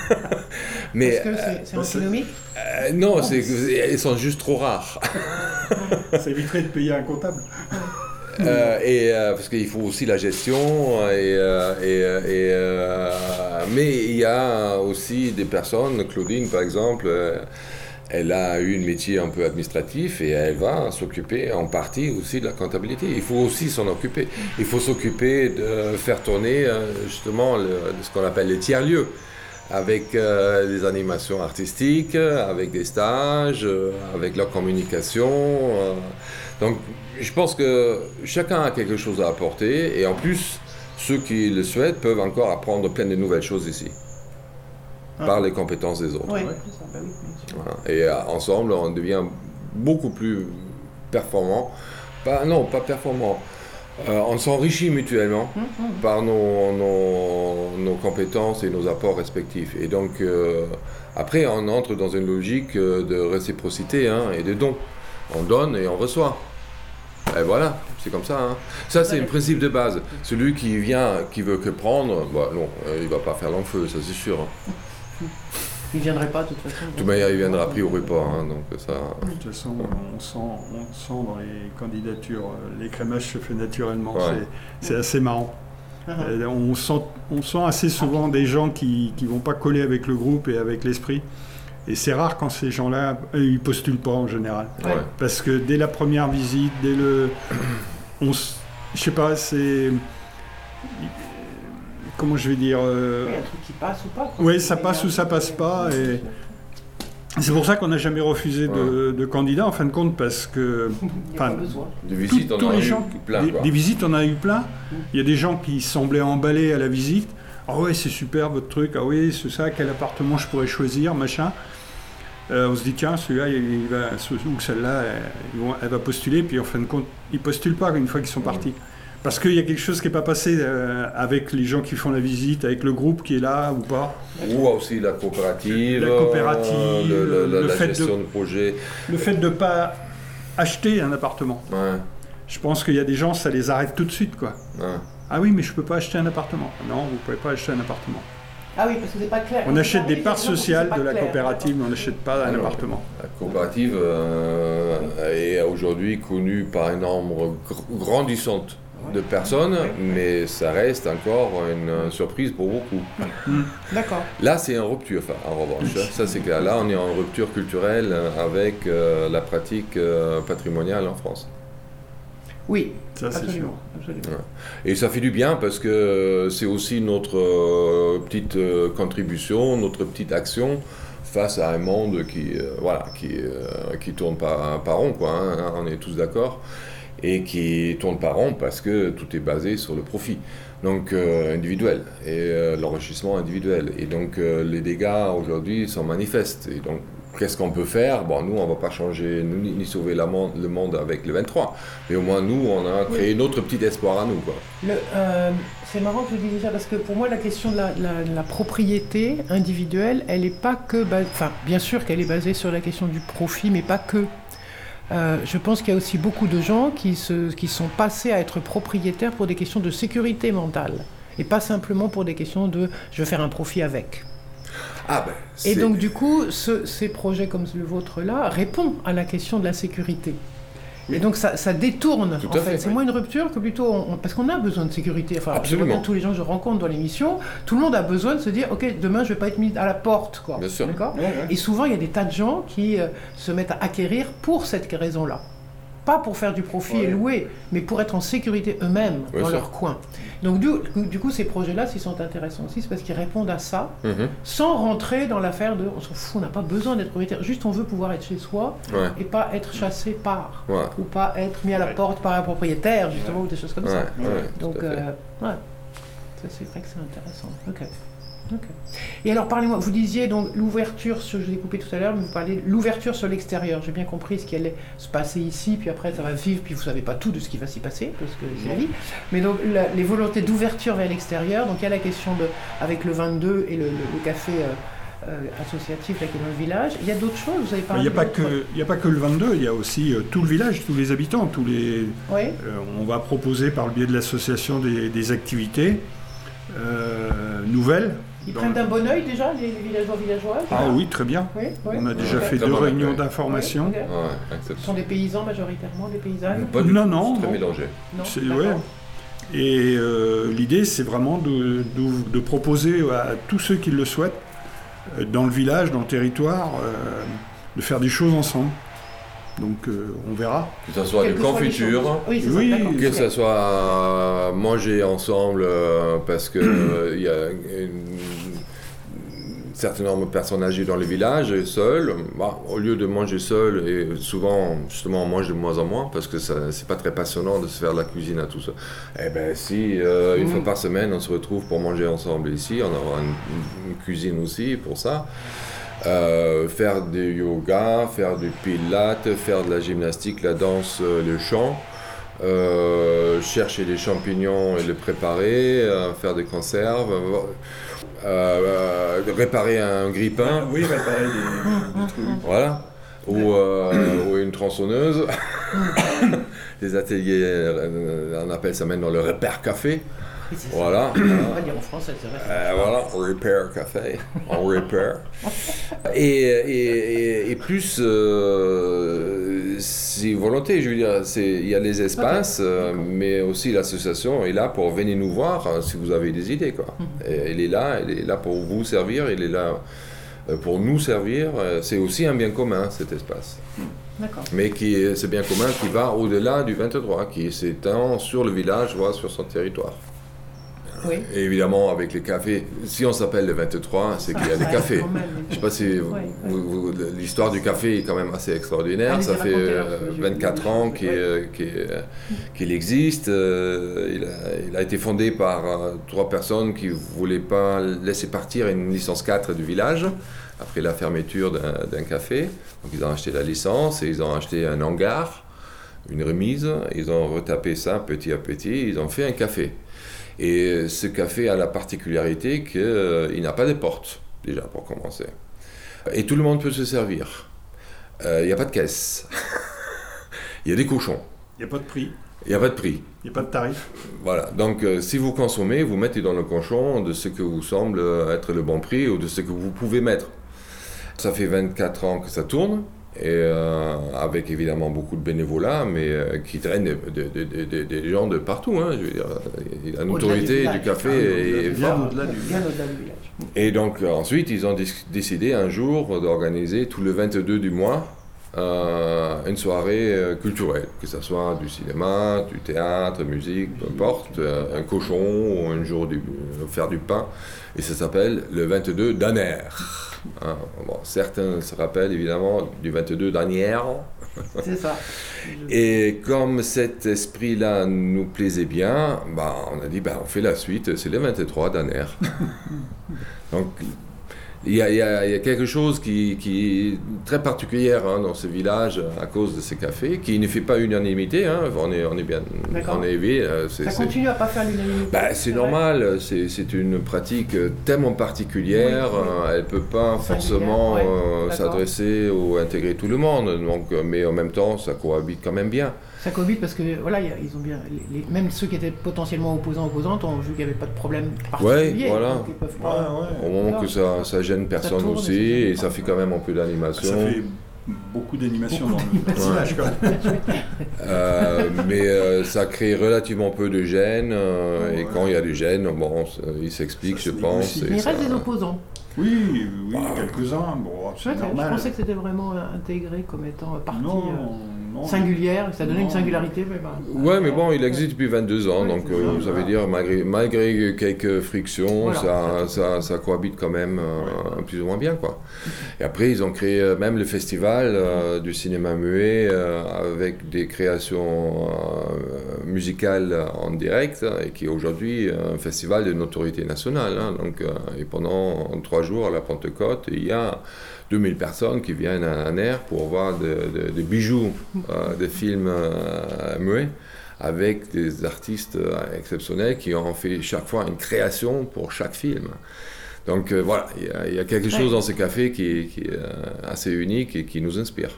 Mais Est-ce que c'est antinomique euh, non, c'est elles sont juste trop rares. ça éviterait de payer un comptable. Euh, et euh, parce qu'il faut aussi la gestion euh, mais il y a aussi des personnes Claudine par exemple elle a eu un métier un peu administratif et elle va s'occuper en partie aussi de la comptabilité il faut aussi s'en occuper il faut s'occuper de faire tourner justement ce qu'on appelle les tiers lieux avec des animations artistiques, avec des stages, avec leur communication. donc, je pense que chacun a quelque chose à apporter et en plus, ceux qui le souhaitent peuvent encore apprendre plein de nouvelles choses ici Ah. par les compétences des autres. Ouais. ça, bah oui. Voilà. Et euh, ensemble, on devient beaucoup plus performant. Pas, non, pas performant. Euh, on s'enrichit mutuellement Hum, hum. par nos, nos, nos compétences et nos apports respectifs. Et donc, euh, après, on entre dans une logique de réciprocité hein, et de don. On donne et on reçoit. Et voilà, c'est comme ça. hein. Ça, c'est un principe de base. Celui qui vient, qui veut que prendre, bah, non, euh, il va pas faire long feu, ça c'est sûr. hein. Il ne viendrait pas de toute façon. De toute manière, il viendra a priori pas. hein, donc ça, De toute façon, on sent, on sent dans les candidatures, euh, l'écrémage se fait naturellement. Ouais. C'est- assez marrant. Euh, on, sent, on sent assez souvent des gens qui ne vont pas coller avec le groupe et avec l'esprit. Et c'est rare quand ces gens-là, euh, ils postulent pas en général. Ouais. Parce que dès la première visite, dès le. On, s- je sais pas, c'est. Comment je vais dire euh, Oui, un truc qui passe ou pas. Oui, ça passe ou ça passe pas. Et c'est pour ça qu'on n'a jamais refusé de, de candidats en fin de compte, parce que Il n'y a enfin, pas besoin. De visites, on en a eu gens, plein. des, des visites, on en a eu plein. Il y a des gens qui semblaient emballés à la visite. Ah ouais, c'est super votre truc. Ah oui, c'est ça. Quel appartement je pourrais choisir, machin. Euh, on se dit tiens, celui-là, il il va, ce- ou celle-là, elle, va postuler. Puis en fin de compte, ils postulent pas une fois qu'ils sont partis. Parce qu'il y a quelque chose qui n'est pas passé euh, avec les gens qui font la visite, avec le groupe qui est là ou pas. Ou aussi la coopérative, La coopérative, euh, le- le- le- le la fait de- gestion de projet. Le fait de ne pas acheter un appartement. Ouais, Je pense qu'il y a des gens, ça les arrête tout de suite, quoi. ouais. Ah oui, mais je peux pas acheter un appartement. Non, vous pouvez pas acheter un appartement. Ah oui, parce que c'est pas clair. On achète des parts sociales de la coopérative, mais on n'achète pas un appartement. La coopérative euh, est aujourd'hui connue par un nombre gr- grandissant de personnes, mais ça reste encore une surprise pour beaucoup. D'accord. Là, c'est en rupture, enfin, en revanche. hein. Ça, c'est clair. Là, on est en rupture culturelle avec euh, la pratique euh, patrimoniale en France. Oui, Ça, c'est sûr. absolument. absolument. Et ça fait du bien parce que c'est aussi notre euh, petite euh, contribution, notre petite action face à un monde qui, euh, voilà, qui, euh, qui tourne pas, pas rond, quoi, hein, on est tous d'accord, et qui tourne pas rond parce que tout est basé sur le profit, donc euh, individuel, et euh, l'enrichissement individuel. Et donc euh, les dégâts aujourd'hui sont manifestes. Et donc qu'est-ce qu'on peut faire? Bon, nous, on va pas changer nous, ni, sauver la monde- le monde avec le 23, mais au moins nous, on a créé notre petit espoir à nous, quoi. Le, euh, c'est marrant que vous disiez ça parce que pour moi la question de la, la- la propriété individuelle, elle n'est pas que, enfin bien sûr qu'elle est basée sur la question du profit, mais pas que. Euh, je pense qu'il y a aussi beaucoup de gens qui, se, qui sont passés à être propriétaires pour des questions de sécurité mentale et pas simplement pour des questions de je vais faire un profit avec. Ah ben, Et donc du coup, ce- ces projets comme le vôtre là répondent à la question de la sécurité. Et donc ça, ça détourne Tout en fait. fait, C'est oui. moins une rupture que plutôt on- on- parce qu'on a besoin de sécurité. Enfin, Absolument. tous les gens que je rencontre dans l'émission, tout le monde a besoin de se dire ok demain je vais pas être mis à la porte quoi. Bien sûr. D'accord Et souvent il y a des tas de gens qui euh, se mettent à acquérir pour cette raison-là. Pas pour faire du profit et louer, mais pour être en sécurité eux-mêmes dans leur coin. Donc du, du coup ces projets-là, s'ils sont intéressants aussi, c'est parce qu'ils répondent à ça Mhm. sans rentrer dans l'affaire de on s'en fout, on n'a pas besoin d'être propriétaire, juste on veut pouvoir être chez soi Ouais, et pas être chassé par, ouais, ou pas être mis à la Ouais. porte par un propriétaire, justement, ou des choses comme ouais, ça. Donc, euh, ouais, ça c'est vrai que c'est intéressant. Ok. Et alors, parlez-moi, vous disiez donc l'ouverture, sur, je vous ai coupé tout à l'heure, mais vous parlez de l'ouverture sur l'extérieur. J'ai bien compris ce qui allait se passer ici, puis après ça va vivre, puis vous savez pas tout de ce qui va s'y passer, parce que c'est la vie. Mais donc, la- les volontés d'ouverture vers l'extérieur, donc il y a la question de, avec le 22 et le, le- le café euh, euh, associatif là, qui est dans le village. Il y a d'autres choses, vous avez Il parlé n'y a, pas que- il y a pas que le 22, il y a aussi euh, tout le village, tous les habitants, tous les. Oui, euh, on va proposer par le biais de l'association des, des activités nouvelles. Ils prennent d'un bon oeil déjà, les, les villageois, villageois Ah oui, très bien. Oui, oui. On a déjà fait deux réunions d'information. Ouais, Ce sont des paysans majoritairement, des paysannes Pas du Non, tout, non, c'est très mélangé. Non C'est- D'accord. ouais. Et euh, l'idée, c'est vraiment de, de- de proposer à tous ceux qui le souhaitent, euh, dans le village, dans le territoire, euh, de faire des choses ensemble. Donc euh, on verra. Que ce soit des confitures. Oui, que ce soit manger ensemble euh, parce que euh, il y a une- un certain nombre de personnes âgées dans les villages, seules. Bah, au lieu de manger seul, et souvent justement on mange de moins en moins parce que c'est pas très passionnant de se faire la cuisine à tout ça. Eh ben si euh, une fois par semaine on se retrouve pour manger ensemble ici, on aura une, une cuisine aussi pour ça. Euh, faire du yoga, faire du pilates, faire de la gymnastique, la danse, euh, le chant, euh, chercher des champignons et les préparer, faire des conserves, euh, euh, réparer un grille-pain, Oui, réparer des, trucs. voilà, ou, euh, ou une tronçonneuse, des ateliers, on appelle ça maintenant le repère café. C'est. Voilà. On va dire en français, c'est vrai. Euh, voilà, repair café, on repair. Et, et, et- et plus, euh, c'est volonté, je veux dire, c'est- il y a les espaces, euh, mais aussi l'association est là pour venir nous voir si vous avez des idées. Quoi. Et elle est là, elle est là pour vous servir, elle est là pour nous servir. C'est aussi un bien commun, cet espace. D'accord. Mais qui est ce bien commun qui va au-delà du 23, qui s'étend sur le village, voire sur son territoire. Oui. Et évidemment, avec les cafés, si on s'appelle le 23, c'est qu'il y a des cafés. Je sais pas si Ouais, l'histoire du café est quand même assez extraordinaire. Ça fait racontez, euh, alors, parce que j'ai 24 vu ans qu'il euh, euh, existe. Euh, il, a, il a été fondé par euh, trois personnes qui voulaient pas laisser partir une licence 4 du village après la fermeture d'un d'un café. Donc ils ont acheté la licence et ils ont acheté un hangar, une remise. Ils ont retapé ça petit à petit. Ils ont fait un café. Et ce café a la particularité qu'il n'a pas de porte, déjà pour commencer. Et tout le monde peut se servir. Euh, Il n'y a pas de caisse. Il y a des cochons. Il n'y a pas de prix, Il n'y a pas de prix. il n'y a pas de tarif. Voilà. Donc, euh, si vous consommez, vous mettez dans le cochon de ce que vous semble être le bon prix ou de ce que vous pouvez mettre. Ça fait 24 ans que ça tourne. Et euh, avec évidemment beaucoup de bénévolat, mais euh, qui traînent des, des- des- des- des gens de partout. hein, je veux dire, la notoriété du café Ah, est, bien au-delà du village. Et donc euh, ensuite, ils ont décidé un jour d'organiser tout le 22 du mois euh, une soirée euh, culturelle, que ce soit du cinéma, du théâtre, musique, peu importe, euh, un cochon ou un jour du, euh, faire du pain. Et ça s'appelle le 22 d'Aner. Hein, bon, certains se rappellent évidemment du 22 d'Anière. C'est ça. Et comme cet esprit-là nous plaisait bien, bah, on a dit bah, on fait la suite, c'est le 23 d'Aner. Donc il y, a, y y quelque chose qui, qui est très particulier hein, dans ce village à cause de ces cafés, qui ne fait pas unanimité. hein. On, est, on est bien on est élevé, euh, Ça continue à pas faire l'unanimité. bah, c'est normal, c'est une pratique tellement particulière, Oui, oui. euh, elle ne peut pas forcément ouais, euh, s'adresser ou intégrer tout le monde, donc, euh, mais en même temps ça cohabite quand même bien. Ça cohabite parce que voilà, il y a- ils ont bien, les- les- même ceux qui étaient potentiellement opposants opposantes ont vu qu'il n'y avait pas de problème particulier. voilà. donc ils peuvent pas- Au moment que ça, ça gêne personne tourne, aussi, et ça fait quand même un peu d'animation. Ça fait beaucoup d'animation dans le. Euh, mais euh, ça crée relativement peu de gêne, euh, et quand il y a du gêne, bon, ça- il s'explique, Ça je se pense. négocie. et Mais il ça- reste des opposants. Oui, oui, Bah, quelques-uns. Bon, c'est Ouais, je normal. pensais que c'était vraiment euh, intégré comme étant partie non, singulière, ça donnait une singularité. Mais bah, Ouais, mais bon, il existe depuis 22 ans, Ouais, donc euh, ça. ça veut dire, malgré, malgré quelques frictions, Voilà. ça, ça, ça cohabite quand même euh, plus ou moins bien, quoi. Et après, ils ont créé euh, même le festival euh, du cinéma muet euh, avec des créations euh, musicales en direct, hein, et qui est aujourd'hui un festival de notoriété nationale. hein. donc, euh, et pendant trois jours à la Pentecôte, il y a 2000 personnes qui viennent à Aner pour voir de- de- des bijoux euh, de films euh, muets avec des artistes euh, exceptionnels qui ont fait chaque fois une création pour chaque film. Donc euh, voilà, il y a- il y, a quelque chose Ouais. dans ces cafés qui, est- qui est euh, assez unique et qui nous inspire.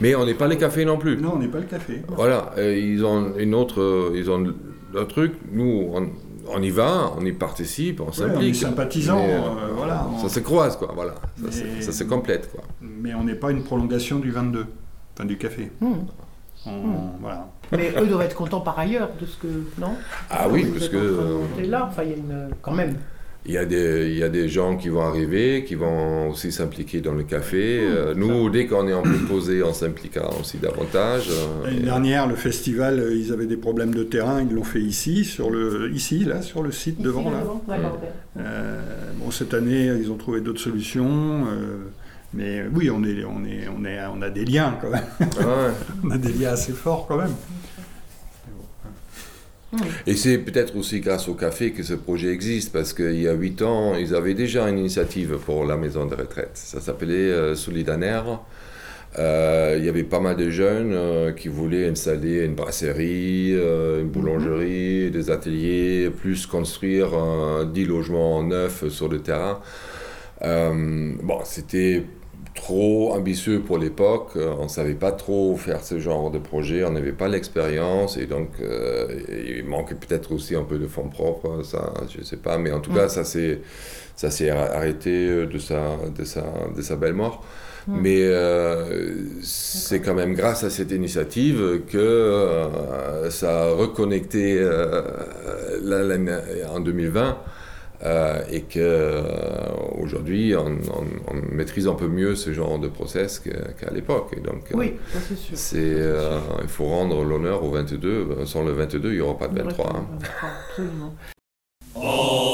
Mais on n'est pas les cafés non plus. Non, on n'est pas le café. Voilà, euh, ils ont une autre, euh, ils ont le truc. Nous, on, on y va, on y participe, on Ouais, s'implique. on est sympathisants, Mais, euh, voilà. Ça se croise, quoi. Voilà, ça, se- Mais- ça se complète, quoi. Mais on n'est pas une prolongation du 22, enfin du café. hmm. On- Voilà. Mais eux doivent être contents par ailleurs de ce que. Non? Ah oui, parce que, euh, là, enfin, il y a une. Quand même. Il y, a des, il y a des gens qui vont arriver, qui vont aussi s'impliquer dans le café. Euh, nous, dès qu'on est en peu posé, on s'impliquera aussi davantage. euh, L'année et- dernière, le festival, euh, ils avaient des problèmes de terrain, ils l'ont fait ici, sur le, ici, là, sur le site devant. Là. Euh, bon, cette année, ils ont trouvé d'autres solutions. euh, mais oui, on, est, on, est, on, est, on a des liens quand même. Ah ouais. On a des liens assez forts quand même. Et c'est peut-être aussi grâce au café que ce projet existe, parce qu'il y a huit ans, ils avaient déjà une initiative pour la maison de retraite. Ça s'appelait euh, Solidaner. Euh, il y avait pas mal de jeunes euh, qui voulaient installer une brasserie, euh, une boulangerie, des ateliers, plus construire euh, 10 logements neufs sur le terrain. Bon, c'était trop ambitieux pour l'époque. Euh, On ne savait pas trop faire ce genre de projet, on n'avait pas l'expérience et donc euh, il manquait peut-être aussi un peu de fonds propres, ça, je ne sais pas. Mais en tout Mm. cas, ça s'est ça s'est arrêté de sa, de sa, de sa belle mort. Mais euh, c'est quand même grâce à cette initiative que euh, ça a reconnecté euh, la- en 2020 euh, et qu'aujourd'hui on, on- on maîtrise un peu mieux ce genre de process qu'à l'époque. Et donc euh, Oui, ça c'est sûr. c'est, euh, il faut rendre l'honneur au 22. Sans le 22, il n'y aura pas de 23. hein. Absolument. Et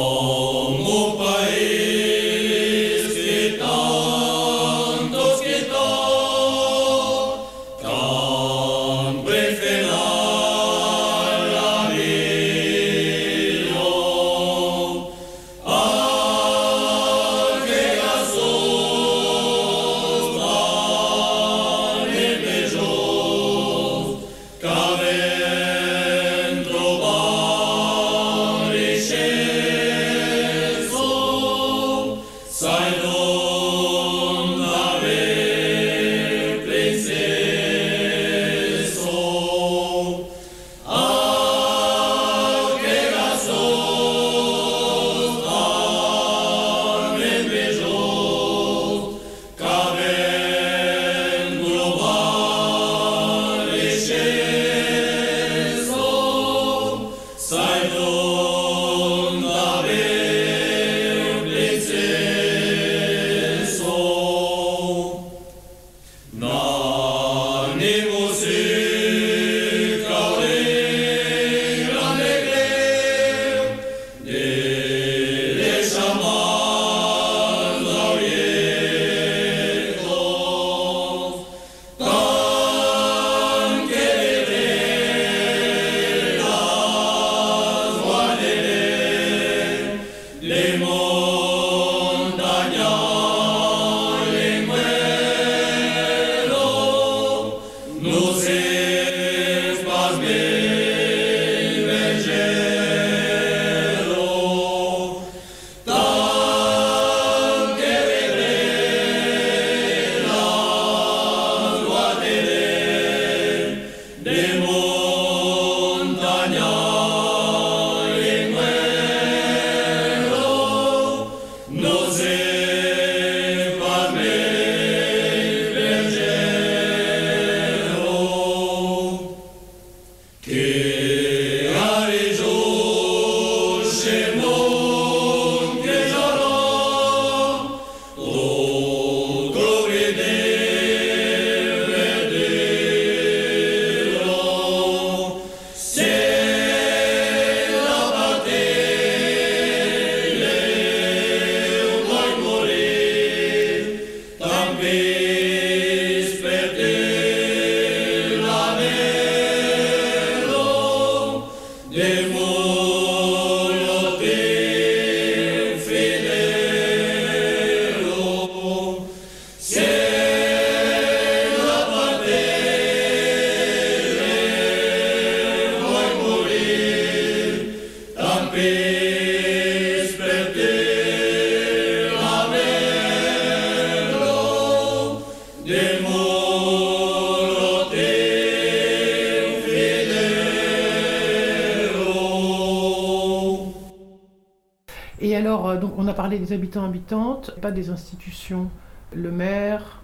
des habitants habitantes, pas des institutions. Le maire,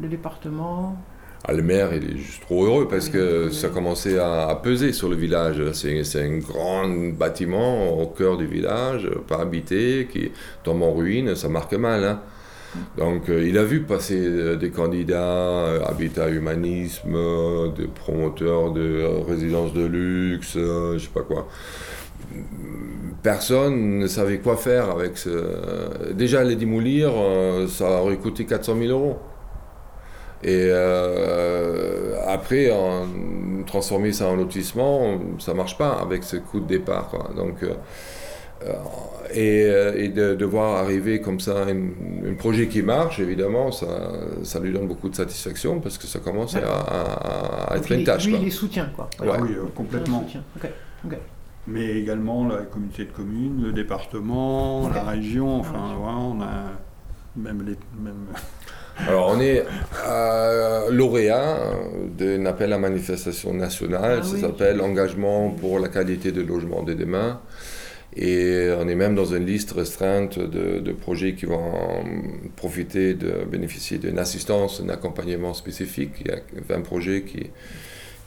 le département. Ah, le maire, il est juste trop heureux parce que ça commençait à, à peser sur le village. C'est un grand bâtiment au cœur du village, pas habité, qui tombe en ruine, ça marque mal. hein. Donc euh, il a vu passer euh, des candidats, euh, habitat humanisme, des promoteurs de résidences de luxe, euh, je sais pas quoi. Personne ne savait quoi faire avec ce... Déjà les démolir, euh, ça aurait coûté 400 000 euros. Et euh, après, en, transformer ça en lotissement, ça marche pas avec ce coût de départ. quoi. Donc, euh, et, et de, de voir arriver comme ça un, un projet qui marche, évidemment, ça, ça lui donne beaucoup de satisfaction parce que ça commence à, à- à Donc, être une tâche. Lui, quoi. il les soutient, quoi. Ouais. Ah oui, euh, complètement. Il les soutient. Ok, ok. Mais également la communauté de communes, le département, Ouais. la région, La enfin voilà, on a même les même Alors, on est euh, lauréat d'un appel à manifestation nationale, Ah ça oui. s'appelle Engagement pour la qualité de logement de demain. Et on est même dans une liste restreinte de, de projets qui vont profiter de bénéficier d'une assistance, d'un accompagnement spécifique. Il y a 20 projets qui,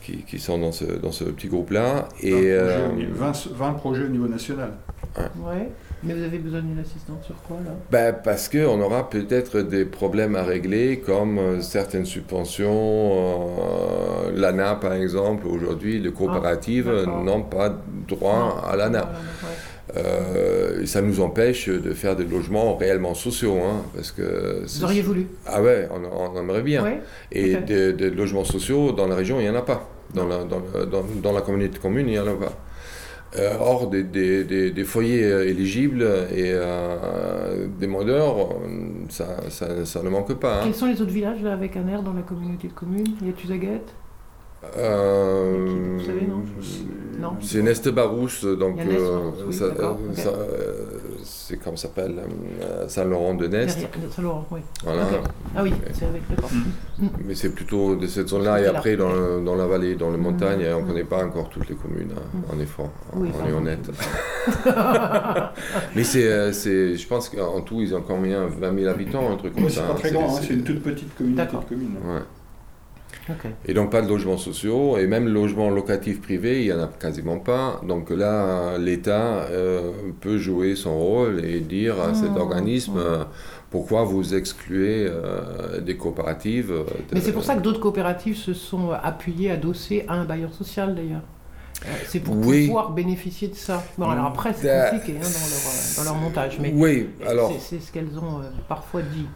qui, qui sont dans ce, dans ce petit groupe-là. Et, 20, projets euh, au niveau- 20 20 projets au niveau national. Ouais. Mais vous avez besoin d'une assistante sur quoi là? Ben, parce qu'on aura peut-être des problèmes à régler, comme euh, certaines subventions, euh, l'ANA par exemple, aujourd'hui, les coopératives Ah, d'accord. n'ont pas droit à l'ANA. Ouais. Euh, ça nous empêche de faire des logements réellement sociaux, hein, parce que... Vous auriez voulu? Ah ouais, on, on aimerait bien. Ouais. Et des, des logements sociaux, dans la région, il n'y en a pas. Dans la, dans, dans- la communauté commune, il n'y en a pas. Euh, or, des, des- des- foyers euh, éligibles et euh, des demandeurs, euh, ça, ça- ça ne manque pas. hein. Quels sont les autres villages avec un air dans la communauté de communes Il y a Tuzaguette Euh, Vous savez, non Non C'est donc Neste, euh, oui, ça- d'accord, euh, ça, euh, c'est comme ça s'appelle euh, Saint-Laurent de Nest. Saint-Laurent, oui. Voilà. Ah oui, c'est avec d'accord. Mais c'est plutôt de cette zone-là et après dans, le- dans la vallée, dans les Mhm. montagnes, on ne connaît pas encore toutes les communes, hein, Mhm. en effet, Oui, on est honnête. Mais c'est, euh, c'est, je pense qu'en tout, ils ont combien? 20 000 habitants, un truc comme ça. c'est pas hein. très grand, hein, c'est une toute petite communauté de communes. Ouais. Et donc pas de logements sociaux, et même logements locatifs privés, il n'y en a quasiment pas. Donc là, l'État euh, peut jouer son rôle et dire à cet Mhm. organisme euh, pourquoi vous excluez euh, des coopératives. de- Mais c'est pour ça que d'autres coopératives se sont appuyées, adossées à un bailleur social d'ailleurs. C'est pour Oui. pouvoir bénéficier de ça. Bon, alors après, c'est Euh, compliqué hein, dans, leur, dans leur montage, mais Oui, alors. c'est c'est ce qu'elles ont euh, parfois dit.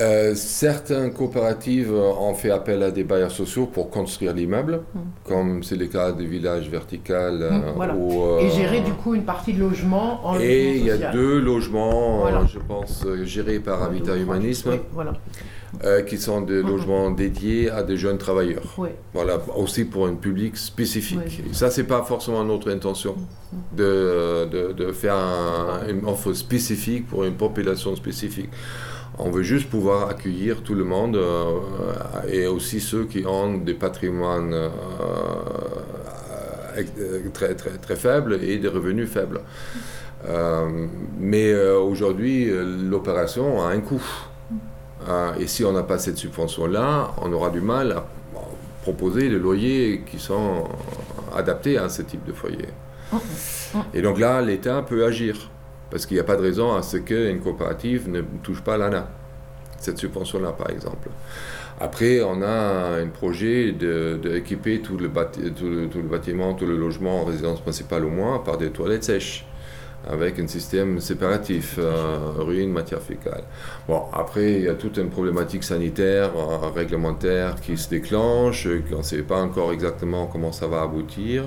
Euh, certaines coopératives euh, ont fait appel à des bailleurs sociaux pour construire l'immeuble, Mm. comme c'est le cas des villages verticales. euh, Mm, voilà. où, euh, Et gérer du coup une partie de logement en Et il y a deux logements, Voilà. euh, je pense, euh, gérés par Habitat Humanisme, oui, voilà. euh, qui sont des Mhm. logements dédiés à des jeunes travailleurs. Ouais. Voilà, aussi pour un public spécifique. Et ça, c'est pas forcément notre intention de, de, de faire un- une offre spécifique pour une population spécifique. On veut juste pouvoir accueillir tout le monde euh, et aussi ceux qui ont des patrimoines euh, euh, très, très, très faibles et des revenus faibles. Euh, mais aujourd'hui, l'opération a un coût. Et si on n'a pas cette subvention-là, on aura du mal à proposer des loyers qui sont adaptés à ce type de foyer. Et donc là, l'État peut agir, parce qu'il n'y a pas de raison à ce qu'une coopérative ne touche pas l'ANA, cette subvention-là par exemple. Après, on a un projet d'équiper le bâti- tout, le, bâtiment, tout le logement en résidence principale au moins par des toilettes sèches avec un système séparatif, euh, urine, matière fécale. Bon, après, il y a toute une problématique sanitaire, euh, réglementaire qui se déclenche, qu'on ne sait pas encore exactement comment ça va aboutir.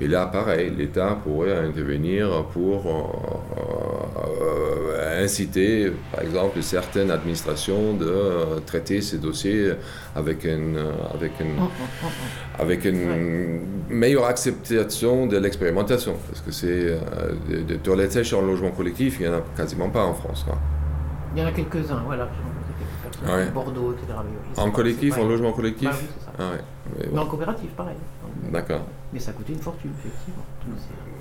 Mais là, pareil, l'État pourrait intervenir pour euh, euh, inciter, par exemple, certaines administrations de euh, traiter ces dossiers avec une, avec une, avec une meilleure acceptation de l'expérimentation. Parce que c'est euh, toilettes sèches en logement collectif, il n'y en a quasiment pas en France. Il y en a quelques-uns, voilà. Ouais. Bordeaux, etc. En collectif, en logement collectif Bah oui, ça. Ah ouais. Mais en coopérative, pareil. D'accord. Mais ça coûtait une fortune, effectivement.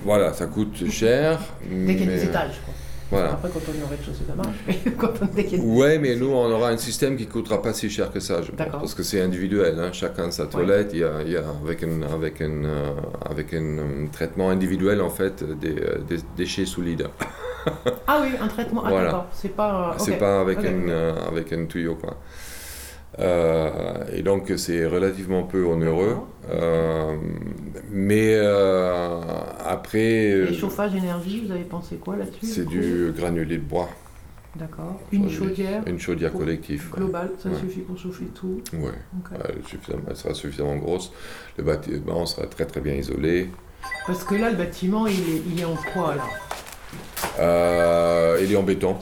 Voilà, ça coûte cher. Dès qu'il y a des mais- étages, quoi. Voilà. Après, quand on est au rez-de-chaussée, ça marche. Quand on Ouais, mais nous, on aura un système qui coûtera pas si cher que ça, je pense, parce que c'est individuel. hein. Chacun sa toilette, il y a, il y a avec un avec un euh, avec un euh, traitement individuel en fait des, euh, des déchets solides. Ah oui, un traitement. Ah, Voilà. d'accord. C'est pas. C'est pas avec Ok, un ok. euh, avec un tuyau quoi. Euh, et donc c'est relativement peu onéreux. Euh, mais euh, après, Et chauffage, énergie, vous avez pensé quoi là-dessus c'est du granulé de bois. D'accord. Une chaudière Une chaudière collective. globale, ça Ouais. suffit pour chauffer tout. Ouais. Ok. Elle, sera suffisamment grosse. Le bâtiment sera très très bien isolé. Parce que là, le bâtiment, il est, il est en quoi là Euh, il est en béton,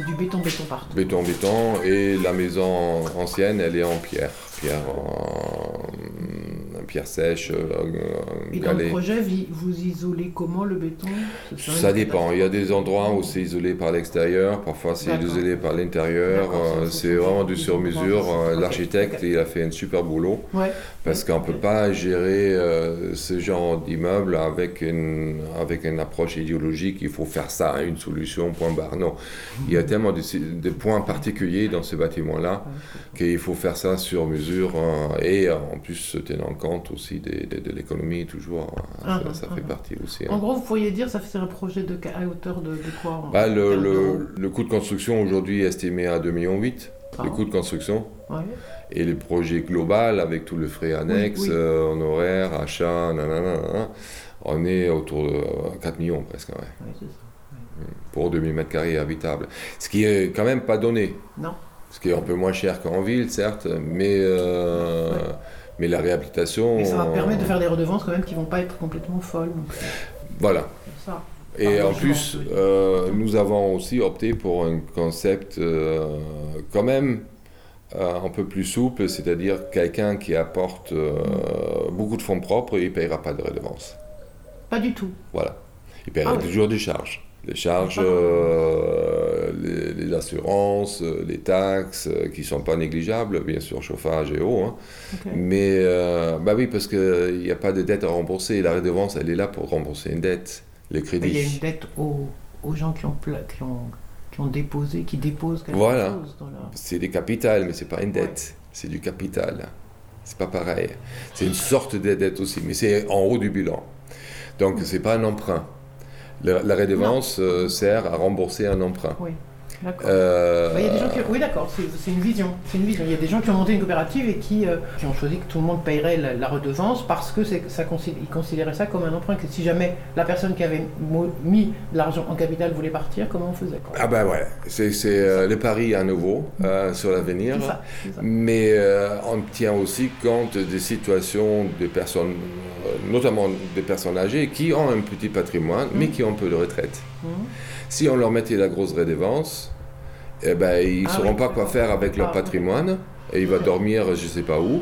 C'est du béton-béton partout. béton, béton, et la maison ancienne, elle est en pierre, pierre en- pierre sèche, euh, Et dans le projet, vous isolez comment le béton? Ça dépend. Il y a des endroits où c'est isolé par l'extérieur, parfois c'est isolé par l'intérieur. C'est euh, C'est vraiment du- sur-mesure. Euh, L'architecte, il a fait un super boulot Ouais. Parce qu'on ne peut pas gérer euh, ce genre d'immeuble avec une, avec une approche idéologique. Il faut faire ça, une solution, point barre. Non. Il y a tellement de, de points particuliers dans ce bâtiment-là qu'il faut faire ça sur mesure euh, et en plus se tenant compte aussi des- des- de, l'économie, toujours. Ah, ça, ça ah, fait ah. partie aussi. hein. En gros, vous pourriez dire, ça fait un projet de, à hauteur de, de quoi Bah, le, le coût de construction aujourd'hui est estimé à 2,8 millions. Ah. Le coût de construction. Ouais. Et le projet global, avec tous les frais annexes, oui. euh, honoraires, achats, nanana, nanana, on est autour de euh, 4 millions presque, ouais, Ouais, c'est ça. pour 2000 mètres carrés habitables. Ce qui est quand même pas donné. Non. Ce qui est un peu moins cher qu'en ville, certes, mais, euh, mais la réhabilitation. Et ça va euh, permettre de faire des redevances quand même qui vont pas être complètement folles. Donc Voilà. Et en plus, oui. euh, nous avons aussi opté pour un concept euh, quand même euh, un peu plus souple, c'est-à-dire quelqu'un qui apporte beaucoup de fonds propres, il ne payera pas de redevance. Pas du tout. Voilà. Il paiera Ah toujours des charges. Les charges, Ah. euh, les, les assurances, les taxes, qui ne sont pas négligeables, bien sûr, chauffage et eau. hein. Mais, euh, bah oui, parce qu'il n'y a pas de dette à rembourser. La redevance, elle est là pour rembourser une dette, les Mais crédits. Il y a une dette aux, aux gens qui ont, qui, ont, qui ont déposé, qui déposent quelque Voilà. chose leur... C'est des capitales, mais c'est pas une dette. C'est du capital. C'est pas pareil. C'est une sorte de dette aussi, mais c'est en haut du bilan. Donc c'est pas un emprunt. La, la redevance euh, sert à rembourser un emprunt. Oui. Euh, Bah, Il y a des gens qui... Oui, d'accord, c'est une vision. C'est une vision. Il y a des gens qui ont monté une coopérative et qui, euh, qui ont choisi que tout le monde paierait la, la redevance parce que ça ils considéraient ça comme un emprunt. Que si jamais la personne qui avait mis l'argent en capital voulait partir, comment on faisait quoi? Ah ben ouais, c'est euh, le pari à nouveau euh, sur l'avenir. Mais euh, on tient aussi compte des situations des personnes, notamment des personnes âgées, qui ont un petit patrimoine, mais qui ont peu de retraite. Mhm. Si on leur mettait la grosse redevance, eh ben, ils ne Ah sauront oui, pas quoi faire avec leur Ah, patrimoine et ils vont Ouais. dormir je ne sais pas où.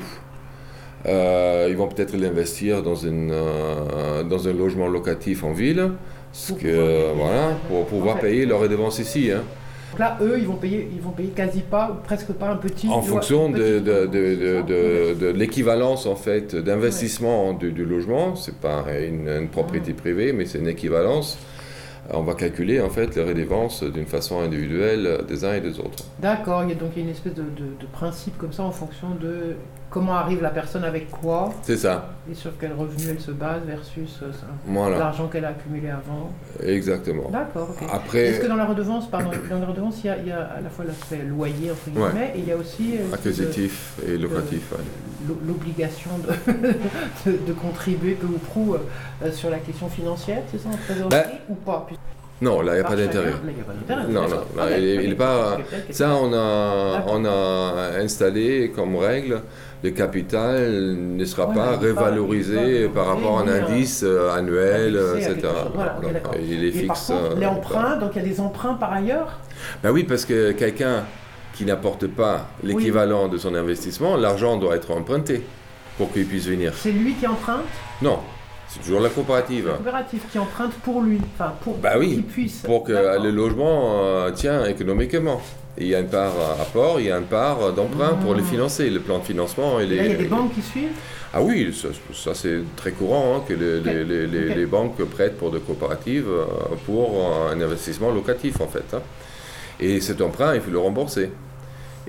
Euh, ils vont peut-être l'investir dans, une, euh, dans un logement locatif en ville, ce Pour que, pouvoir payer. voilà, pour pouvoir payer leur redevance ici. hein. Donc là, eux, ils vont payer, ils vont payer quasi pas, ou presque pas un petit. En fonction de, de, de, l'équivalence en fait d'investissement du, du logement, c'est pas une, une propriété privée, mais c'est une équivalence. On va calculer en fait les redevances d'une façon individuelle des uns et des autres. D'accord, il y a donc une espèce de principe comme ça en fonction de comment arrive la personne avec quoi C'est ça, et sur quel revenu elle se base versus euh, voilà, l'argent qu'elle a accumulé avant. exactement. D'accord, ok. Après, Est-ce que dans la redevance, pardon, dans la redevance, il y a, il y a à la fois l'aspect loyer entre Ouais. guillemets et il y a aussi euh, acquisitif et locatif. ouais. l'obligation de, de, de contribuer peu ou prou euh, sur la question financière, c'est ça en trésorerie Ben, ou pas Non, là, il n'y a pas d'intérêt. Non, non, là, Ok, il pas- Ça, on a, on a installé comme règle, le capital ne sera Ouais, pas pas par rapport à un indice euh, annuel, etc. Voilà, Donc, il est Et par fixe. contre, euh, les emprunts, donc il y a des emprunts par ailleurs? Ben oui, parce que quelqu'un qui n'apporte pas l'équivalent de son investissement, l'argent doit être emprunté pour qu'il puisse venir. C'est lui qui emprunte, Non, c'est toujours la coopérative. la coopérative qui emprunte pour lui, enfin pour Bah oui, qu'il puisse. Pour que le logement euh, tient économiquement. Et il y a une part euh, apport, il y a une part d'emprunt pour les Mmh. financer. Le plan de financement, Et est... Là, il y a des banques qui suivent. Ah oui, ça, ça, c'est très courant hein, que les, les- les- les- les banques prêtent pour des coopératives euh, pour un investissement locatif en fait. hein. Et cet emprunt, il faut le rembourser.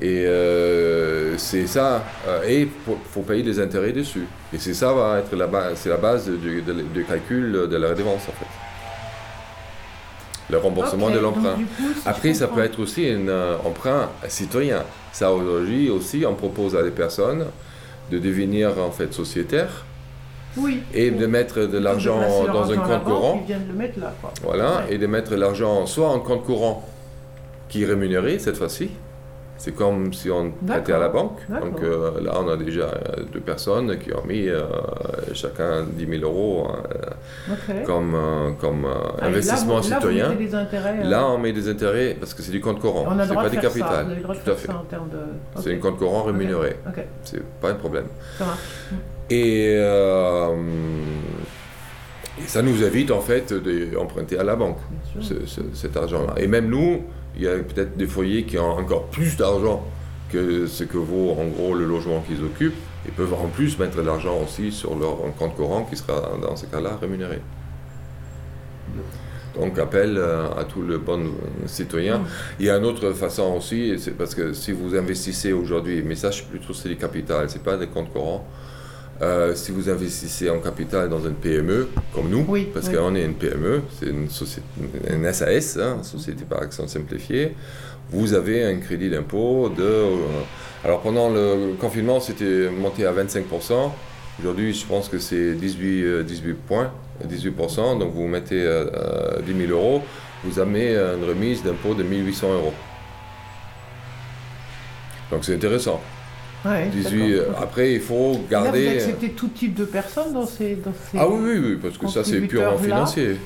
Et euh, c'est ça, euh, et il faut, faut payer les intérêts dessus. Et c'est ça va être la base, c'est la base du, de- du calcul de la redevance en fait. Le remboursement de l'emprunt. si Après, ça peut être aussi un euh, emprunt citoyen. Ça, aujourd'hui aussi, on propose à des personnes de devenir en fait sociétaires Oui. et de mettre de l'argent dans un compte courant. Mettre là, quoi. Voilà, Ouais. et de mettre l'argent soit en compte courant qui est rémunéré cette fois-ci. C'est comme si on prêtait à la banque. Donc euh, là, on a déjà euh, deux personnes qui ont mis euh, chacun 10 000 euros Ok. comme, comme Ah, et là, investissement vous- là, vous citoyen. mettez des intérêts, Là, on met des intérêts parce que c'est du compte courant, c'est droit pas du capital. Tout à fait. de. C'est un compte courant rémunéré. Ok, C'est pas un problème. ça marche. Et, et ça nous évite en fait d'emprunter à la banque ce- ce- cet argent-là. Et même nous, il y a peut-être des foyers qui ont encore plus d'argent que ce que vaut en gros le logement qu'ils occupent et peuvent en plus mettre de l'argent aussi sur leur compte courant qui sera dans ce cas-là rémunéré. Donc appel euh, à tout le bon citoyen. Il y a une autre façon aussi, parce que si vous investissez aujourd'hui, mais ça plutôt c'est du capital, c'est pas des comptes courants. Euh, si vous investissez en capital dans une PME, comme nous, Oui, parce oui. qu'on est une PME, c'est une, société, une SAS, hein, Société par Action Simplifiée, vous avez un crédit d'impôt de... euh, alors pendant le confinement, c'était monté à 25%. Aujourd'hui, je pense que c'est 18, euh, 18 points, 18%. Donc vous mettez euh, euh, 10 000 euros, vous avez une remise d'impôt de 1800 euros. Donc c'est intéressant. Ouais, 18, d'accord. euh, après, il faut Et Là, vous garder... euh, acceptez tout type de personnes dans ces... Dans ces... Ah oui, oui, oui, parce que ça c'est purement financier.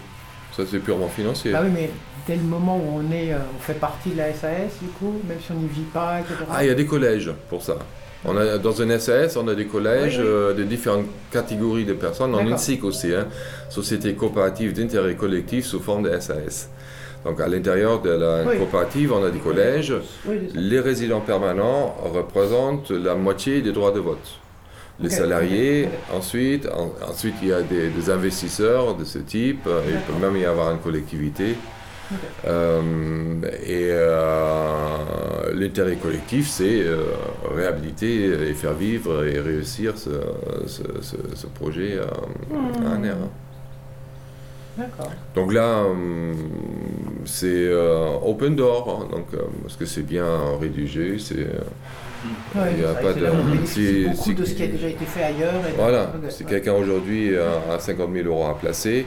Ça c'est purement financier. Bah oui, mais dès le moment où on est, euh, on fait partie de la SAS, du coup, même si on n'y vit pas, etc. Ah, il y a des collèges pour ça. On a, dans une SAS, on a des collèges Oui, oui. euh, de différentes catégories de personnes. En. INSIC aussi, hein, Société coopérative d'intérêt collectif sous forme de SAS. Donc à l'intérieur de la Oui. coopérative, on a des collèges. Oui. Les résidents permanents représentent la moitié des droits de vote. Les salariés, ensuite, en- ensuite il y a des, des investisseurs de ce type, euh, il peut même y avoir une collectivité. Euh, et euh, l'intérêt collectif, c'est euh, réhabiliter et faire vivre et réussir ce, ce- ce- ce projet euh, Hmm. à un air. D'accord. Donc là, c'est euh, open door, hein, donc, euh, parce que c'est bien rédigé, c'est... euh, Ouais, Il y a c'est pas c'est de- si- beaucoup si- de ce qui a déjà été fait ailleurs. et- Voilà, si quelqu'un aujourd'hui a, a 50 000 euros à placer,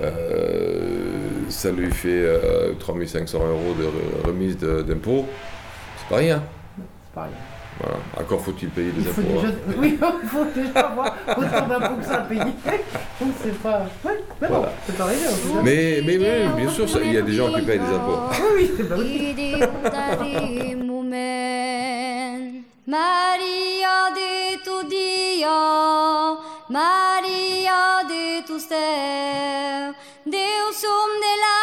euh, ça lui fait euh, 3500 euros de re- remise de- d'impôt, c'est pas rien. C'est pareil. Voilà. Encore faut-il payer des Il faut impôts. déjà, hein. oui, il faut déjà avoir autant d'impôts que ça à payer. Donc c'est pas. Ouais, mais bon, Voilà. c'est arrivé. en tout cas. Mais, mais, mais bien sûr, ça- il y a des gens qui payent des impôts. Oui, oui, c'est pas oui. Idi mumen Maria de tu dia Maria de tu céu Deusum de la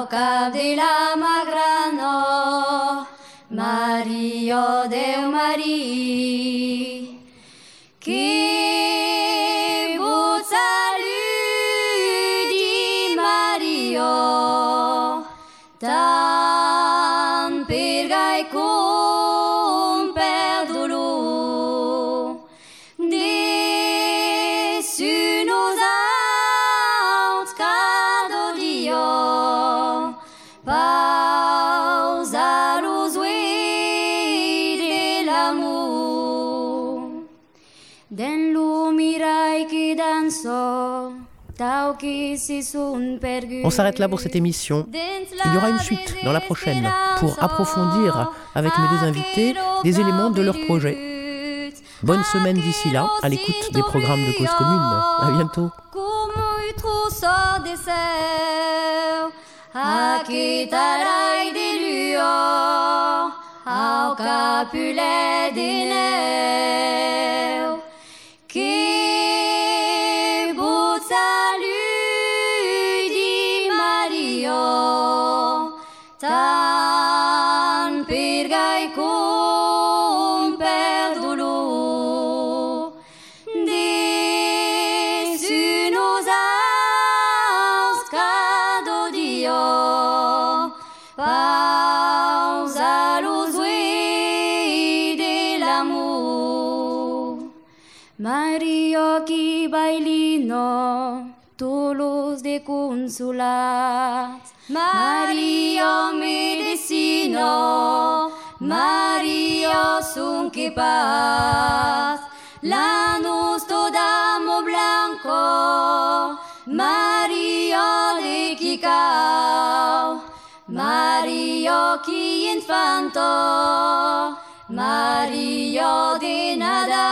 Tau cap de la On s'arrête là pour cette émission. Il y aura une suite dans la prochaine pour approfondir avec mes deux invités des éléments de leur projet. Bonne semaine d'ici là, à l'écoute des programmes de Cause Commune. À bientôt. Consulat. Mario medicino, Mario sun que paz. Lanus todamo blanco, Mario de Kikau. Mario qui infanto, Mario de nada.